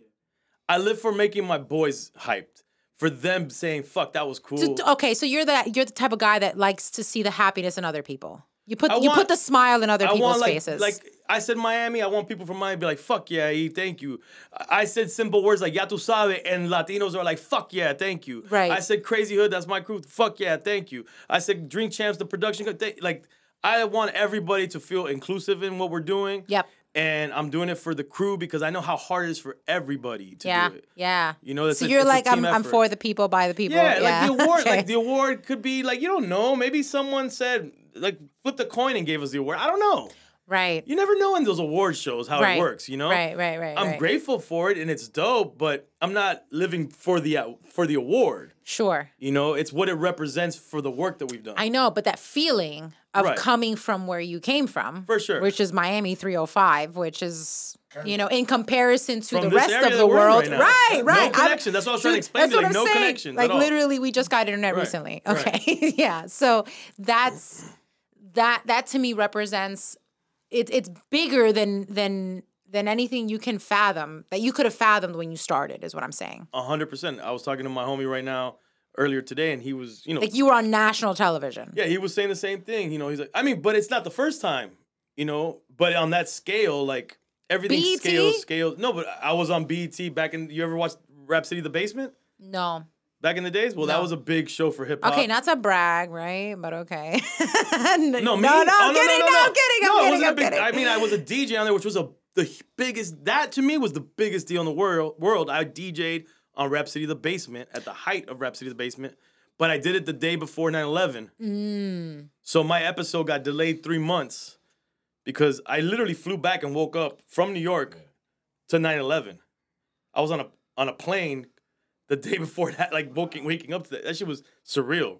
I live for making my boys hyped. For them saying, fuck, that was cool. So- okay, so you're the you're the type of guy that likes to see the happiness in other people. You put I you want- put the smile in other I people's want like faces. like I said Miami, I want people from Miami to be like, fuck yeah, E, thank you. I I said simple words like ya tu sabe, and Latinos are like, fuck yeah, thank you. Right. I said crazy hood, that's my crew, fuck yeah, thank you. I said drink champs, the production, they- like I want everybody to feel inclusive in what we're doing. Yep. And I'm doing it for the crew because I know how hard it is for everybody to yeah, do it. yeah. You know, so a- you're like I'm I'm for the people by the people. Yeah, like the <laughs> award, okay. like the award could be like you don't know. Maybe someone said like flip the coin and gave us the award. I don't know. Right. You never know in those award shows how right. it works. You know, Right, right, right. I'm right. grateful for it and it's dope, but I'm not living for the uh, for the award. Sure. You know, it's what it represents for the work that we've done. I know, but that feeling of Right. coming from where you came from, For sure. which is Miami 305, which is you know in comparison to From the rest of the world, right now. right, No right. I'm- connection. That's what I was trying to explain That's to what like, I'm no saying. connections at Like all. literally, we just got internet Right, recently. right. <laughs> Okay, <laughs> yeah. So that's that. That to me represents it's it's bigger than than than anything you can fathom that you could have fathomed when you started. Is what I'm saying. A hundred percent. I was talking to my homie right now earlier today, and he was, you know, Like you were on national television. Yeah, he was saying the same thing. You know, he's like, I mean, but it's not the first time, you know, but on that scale, like everything scales, scales. No, but I was on BET back in, you ever watched Rap City The Basement No. Back in the days? Well, that was a big show for hip hop. Okay, not to brag, right? But okay. <laughs> no, no, me? no, no, Oh, I'm kidding, no, I'm kidding, No, I'm it kidding, wasn't a I'm big, kidding. I mean, I was a DJ on there, which was a the biggest, that to me was the biggest deal in the world. world. I DJ'd on Rap City The Basement at the height of Rap City The Basement. but I did it the day before 9/11. Mm. So my episode got delayed three months because I literally flew back and woke up from New York to 9/11. I was on a on a plane the day before that, like waking waking up to that. That shit was surreal.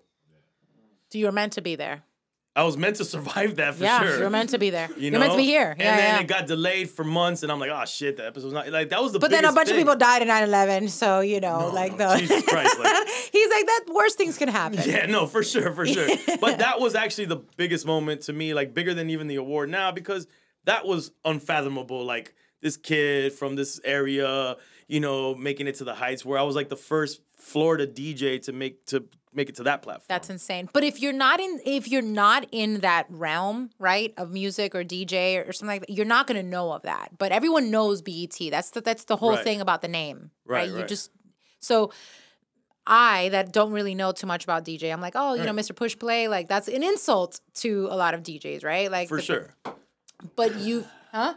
So you were meant to be there. I was meant to survive that for yeah, sure. you were meant to be there. <laughs> You are meant to be here. And Yeah, then yeah. it got delayed for months, and I'm like, oh shit, the episode's not like that was the. but then a bunch of people died in 9/11, so you know, like the Jesus Christ, like- <laughs> he's like that. Worst things can happen. Yeah, no, for sure, for sure. <laughs> But that was actually the biggest moment to me, like bigger than even the award now, because that was unfathomable. Like this kid from this area, you know, making it to the heights where I was like the first Florida DJ to make to make it to that platform. That's insane. But if you're not in if you're not in that realm, right, of music or DJ or something like that, you're not gonna know of that. But everyone knows BET. That's the that's the whole Right. thing about the name. Right. Right, You right. just so I that don't really know too much about DJ, I'm like, oh, you know, Mr. Push Play, like that's an insult to a lot of DJs, right? Like for the- sure. But you huh?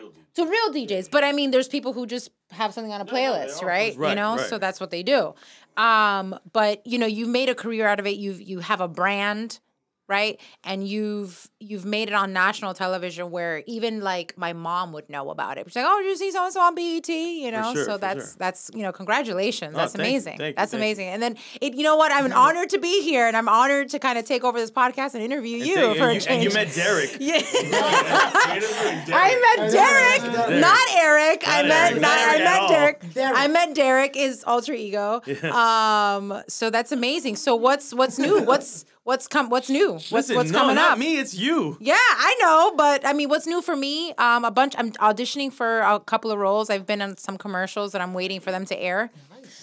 The to real dude. to real DJs. But I mean, there's people who just have something on a no, playlist, are, right? Right, You know, right. so that's what they do. Um, but you know, you've made a career out of it. You've you have a brand, right? And you've you've made it on national television where even like my mom would know about it. She's like, "Oh, did you see so and so on BET?" You know, sure, so that's sure. that's you know, congratulations. Oh, That's thank you, amazing. thank you, that's thank you. amazing. And then it, you know what? I'm <laughs> honored to be here, and I'm honored to kind of take over this podcast and interview you and, for a you, change. and you met Derek. <laughs> yeah. <laughs> I I met Derek, Derek. not Eric. I met Eric, not, not I Eric at met. Derek. Derek. I met Derek is alter ego. Um, so that's amazing. So what's what's new? What's what's come? What's new? What's Listen, what's no, coming not up? me. It's you. Yeah, I know, but I mean, what's new for me? Um, a bunch. I'm auditioning for a couple of roles. I've been on some commercials that I'm waiting for them to air.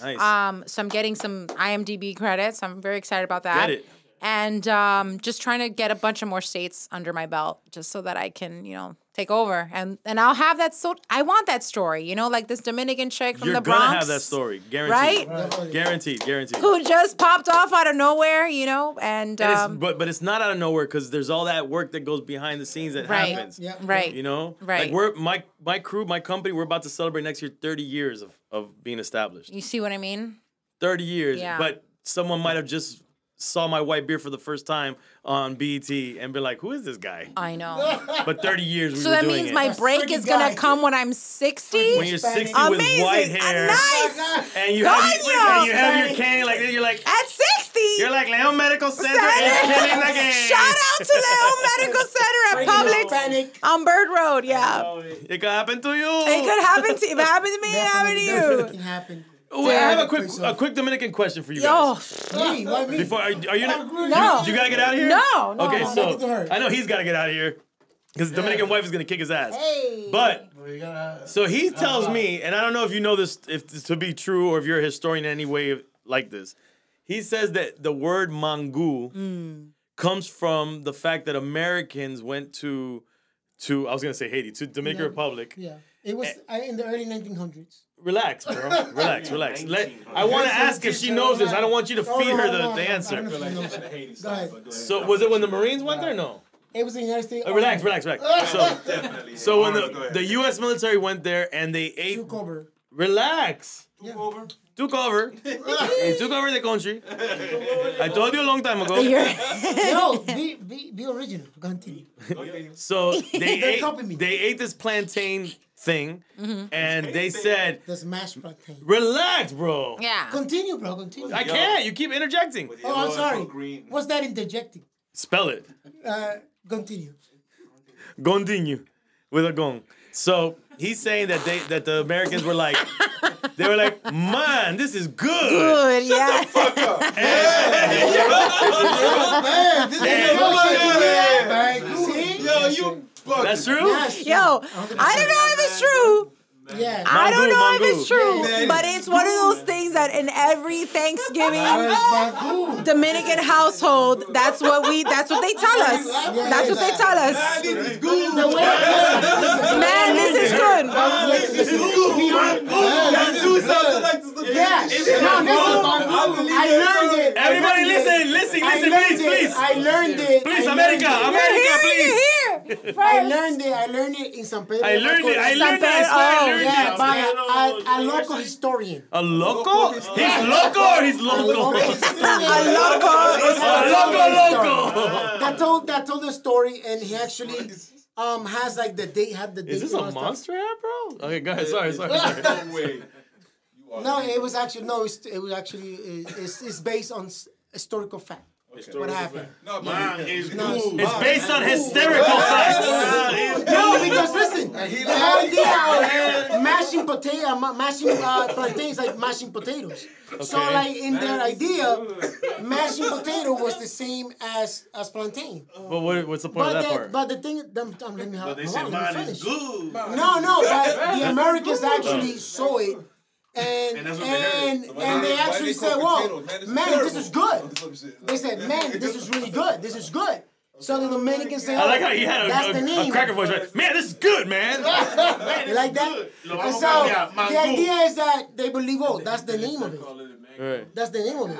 Nice. Um, so I'm getting some IMDb credits. I'm very excited about that. Get it. And um, just trying to get a bunch of more states under my belt, just so that I can, you know, take over. And and I'll have that. So I want that story, you know, like this Dominican chick from You're the gonna have that story, guaranteed. right? Guaranteed, guaranteed. Who just popped off out of nowhere, you know, and And it's- um, but but it's not out of nowhere because there's all that work that goes behind the scenes that Right. happens. Yeah. right, You know, Right. Like we're my my crew, my company. We're about to celebrate next year 30 years of of being established. you see what I mean? 30 years. Yeah. But someone might have just saw my white beard for the first time on BET and be like, "Who is this guy?" I know. <laughs> But 30 years we so were that doing means it. my That's break is gonna guy. come when I'm 60. when you're Hispanic. 60 with Amazing. white Uh, hair nice. <laughs> and you have Coño. and you have your cane like this, you're like At 60. you're like Leon Medical Center Center. killing the game. Shout out to Leon Medical Center at Freaking Publix on Bird Road. Yeah. It could happen to you. It could happen to if it happened to me, it happened to you. definitely can happen. Oh, I have a quick a quick Dominican question for you Yo, guys. Me, why me? Before are, are you not, No. you gotta get out of here? No, no, Okay, no. so Make it to her. I know he's gotta get out of here. Because the Dominican wife is gonna kick his ass. Hey. But So he tells me, and I don't know if you know this if this to be true or if you're a historian in any way like this. He says that the word mangu Mm. comes from the fact that Americans went to to I was gonna say Haiti to Dominican Yeah. Republic. Yeah, it was uh, in the early 1900s. Relax, bro. <laughs> Relax, relax. Let, I want to ask if she knows this. I don't want you to feed her the, no, the answer. don't know if she knows it. Go ahead. So was it when the Marines went there? No. It was in the United States. Uh, Relax, relax, relax. <laughs> So Definitely. so when the the U.S. military went there and they ate. Took over. Relax. Yeah. Took over. <laughs> He took over the country. I told you a long time ago. You're- be, be, be original. Continue. So they ate they ate this plantain thing, Mm-hmm. and they said, The smash plantain. "Relax, bro. yeah. Continue, bro. Continue. I can't. You keep interjecting. oh, I'm sorry. Green. What's that interjecting? Spell it. Uh, continue. Continue with a gong." So he's saying that they that the Americans were like, they were like, "Man, this is good." Good, yeah. Man, <laughs> this Hey. is Yeah, man. man. See? Yo, you bugging. That's true. Yes. Yo, I don't know if it's true. Yeah. I don't know if it's true, but it's one of those things that in every Thanksgiving Dominican household, that's what we that's what they tell us. That's what they tell us. This is good. Man, this is good. This is good. That dude sounds like this. Yeah. I learned it. Everybody, listen, listen, listen, please, please. I learned it. Please, America. America, please. You're. I learned it. I learned it in San Pedro. I learned it. I learned that. Pedro. I learned Yeah, it. by a, Pedro a, a local historian. A loco? He's loco or he's loco? Local historian. A loco loco. That told that told the story, and he actually um has like the date had the date. Is this a all that stuff. monster app, bro? Okay, go ahead. Sorry, sorry, sorry. No way. No, it was actually no. It's, it was actually it's, it's based on historical fact. What happened? No, Man, man. it's No, cool. It's based on hysterical facts. No, because listen, he the lied. idea of <laughs> mashing potato, mashing uh, plantains like mashing potatoes. So like in their idea, mashing potato was the same as as plantain. But what, what's the point But of that the, part? but the thing, them, um, let me have, But they hold say on, let me mine is finish. good. No, no, but the Americans actually saw it. And And and that's what they heard. and, they they- actually they said, "Well, potatoes? Man, this is man, this is good." <laughs> They said, "Man, this is really good. This is good." So the <laughs> Dominicans say, I like how he had a, That's the a, a cracker voice. Right? Man, this is good, man. <laughs> You like that? And so the idea is that they believe, oh, that's the name of it. That's the name of it.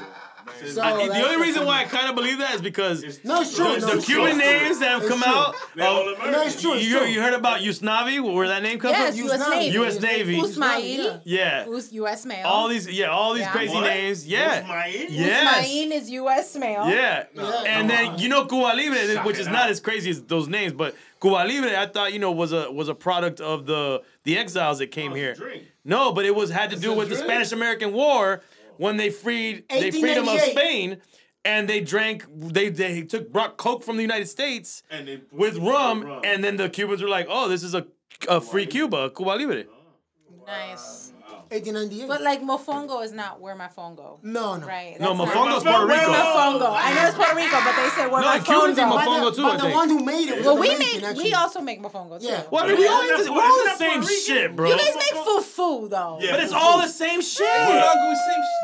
So I- the only reason why I kind of believe that is because No, it's true. the, no, the it's Cuban true. names that have It's come true. out. They're uh, No, it's true. It's you, true. you heard about Usnavi, where that name comes Yes, from? U.S. Navy. U.S. Navy. Usmail. Yeah. U.S. male? All these, yeah, all these Yeah. crazy What? names. Yeah. Usmail? Yes. Usmail is U.S. male. Yeah. And then you know Cuba Libre, Shock which it is not out. as crazy as those names, but Cuba Libre, I thought you know was a was a product of the the exiles that came Oh, here. a drink. No, but it was had to do a with the? Spanish American War when they freed they freed them of Spain, and they drank they they took brought coke from the United States And they with rum, rum. and then the Cubans were like, oh, this is a a free Cuba, Cuba Libre. Nice. 1898. But like mofongo is not where my phone go. no, no. Right. No, that's not- Mofongo's Puerto Rico. my phone go? I know it's Puerto Rico, but they said where No, my phone Cubans eat go. mofongo. But Mofongo the, too, but I the one who made it was Well, we make actually. we also make mofongo too. Yeah. What are we all Isn't into? that- We're all the same Puerto shit, bro. You guys make fufu though. Yeah, But it's fufu. all the same shit.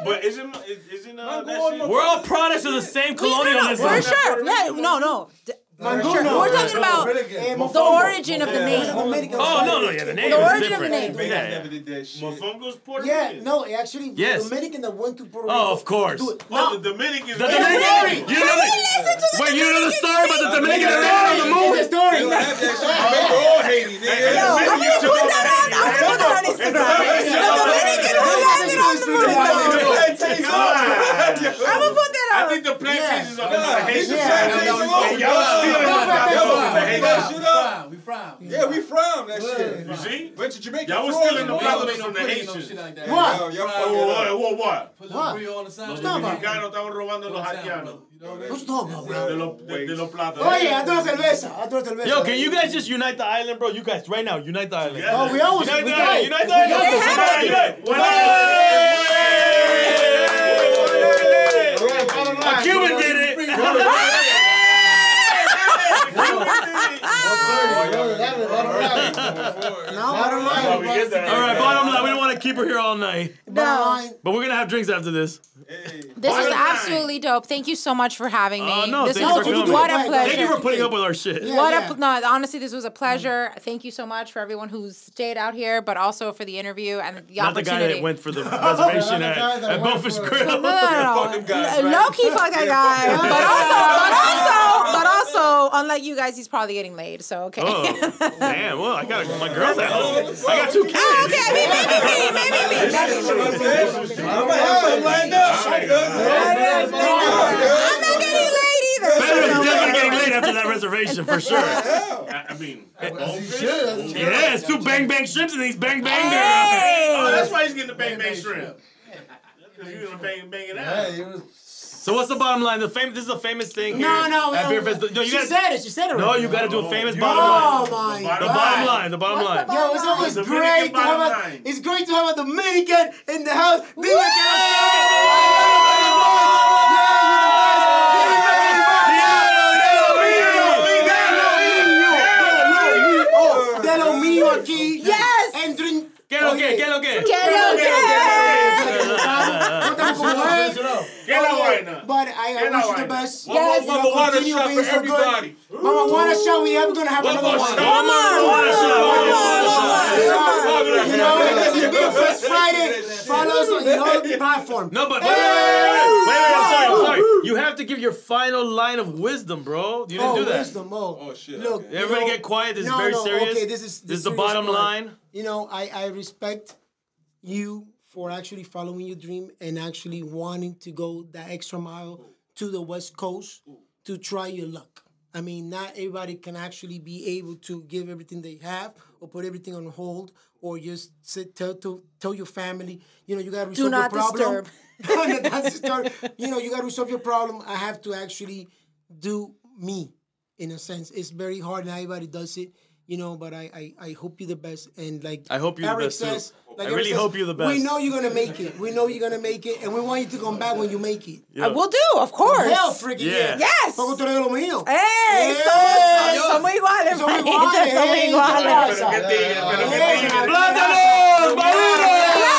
But isn't isn't uh, that shit? We're all products of the same We, no, no, colonialism. we're sure. Yeah, no, no. D- Mango, Sure. no. We're talking about the origin of the name. Oh no, no, yeah, the name The origin of the different. name. Yeah, yeah. never did that shit. Mofongo's Puerto Yeah, no, actually, Yes. the Dominican that went to Puerto oh, Rico. Oh, of course. to do it. Oh, the ah. Dominicans. The Dominican. really? You know the, wait, you know the story about the Dominican that landed on the it's moon? a story. They don't have that shit. They all Haiti, nigga. I'm gonna put that on. I'm gonna put that on Instagram. The Dominican who landed on the moon. I'm gonna put that I think the plantations is on the Nah, Haitian yeah. side. Yeah. And Y'all stealing Yeah. that. Y'all from the Yeah. Haitian Yeah. side. We from. We from. Yeah, we from that shit. You see? Went to Jamaica. Y'all was frozen stealing the all from the Haitians. What? Yo, y'all Oh, fucking what, up. what, what? Put What? a brie on the side. Los talking about? dominicanos estaban robando los haitianos. You know what I mean? What you talking about, bro? De los, de, de los plátanos. Oye, haz una cerveza. Haz una cerveza. Yo, can you guys just unite the island, bro? You guys, right now, unite the island. Yeah. Oh, we always Unite we the got island. it. Unite the We got island. it. Unite, unite. A Cuban did it. No, bottom How we line. get that? All right, bottom line, we don't want to keep her here all night, Bottom line. but we're gonna have drinks after this. This was Bottom line. absolutely dope. Thank you so much for having me. Oh, no, this thank was you for coming. what a Thank pleasure. Thank you for putting up with our shit. Yeah. What a no! Honestly, this was a pleasure. Thank you so much for everyone who's stayed out here, but also for the interview and the Not the guy that went for the reservation <laughs> Not the guy at, that at went Bonefish Grill. No, no, no, Fuck them no. guys, right? Low key, fuck that guy. <laughs> But also, but also, but also, unlike you guys, he's probably getting laid. So okay. Oh, <laughs> damn. Well, I got my girl's at home. I got two kids. Oh, okay, maybe, maybe me, maybe me. I'm gonna have some lined up. I'm not getting laid either. so Pedro's no definitely getting laid after that reservation for sure. I I mean, As he should. Yeah, it's two bang bang shrimps and these bang bang girls. Oh, that's why he's getting the bang bang shrimp. Because you're gonna bang bang it out. Hey, it was. So what's the bottom line? The fam- this is a famous thing here No, no, at no. Beer Fest. No, you she gotta, said it. She said it. no, already. you got to do a famous Oh, bottom Oh line. Oh my The god. bottom line. The bottom line. Yo, it's always The great to have bottom a. line. It's great to have a Dominican in the house. Viva De lo mío aquí. Yes. And drink. ¿Qué lo que? ¿Qué lo que? ¿Qué lo que? No estamos como él. ¿Qué es la vaina? But I, ¿Qué I wish you the vaina? best. One more You know, Mama Juana shot being for so good. everybody. Mama Juana shot, we are gonna have One another one. shot. One more, one more one more. You know, this is Beer Fest Friday. Follow us on all the platform. No, but wait, wait, wait, wait, wait, I'm sorry, I'm sorry. You have to give your final line of wisdom, bro. You didn't oh, do that. wisdom. Oh, Oh, shit, Look, okay. Everybody know- get quiet. This no, is very no, serious. Okay, this is this is the bottom part. line. You know, I I respect you for actually following your dream and actually wanting to go that extra mile to the West Coast to try your luck. I mean, not everybody can actually be able to give everything they have or put everything on hold or just sit tell to tell your family, you know, you gotta resolve not your problem. disturb. <laughs> That's disturb. You know, you gotta resolve your problem. I have to actually do me in a sense. It's very hard and everybody does it you know, but I, I, I hope you the best. And like I hope you the best says, too. Like I Eric really says, hope you the best. We know you're gonna make it. We know you're gonna make it, and we want you to come back when you make it. Yeah. I will do, of course. Hell, freaking yeah. yeah. Yes. Porque tú eres lo mío. Hey, hey. Somos, somos iguales. Somos iguales. Somos iguales. Somos iguales. Somos iguales. Somos iguales. Somos iguales.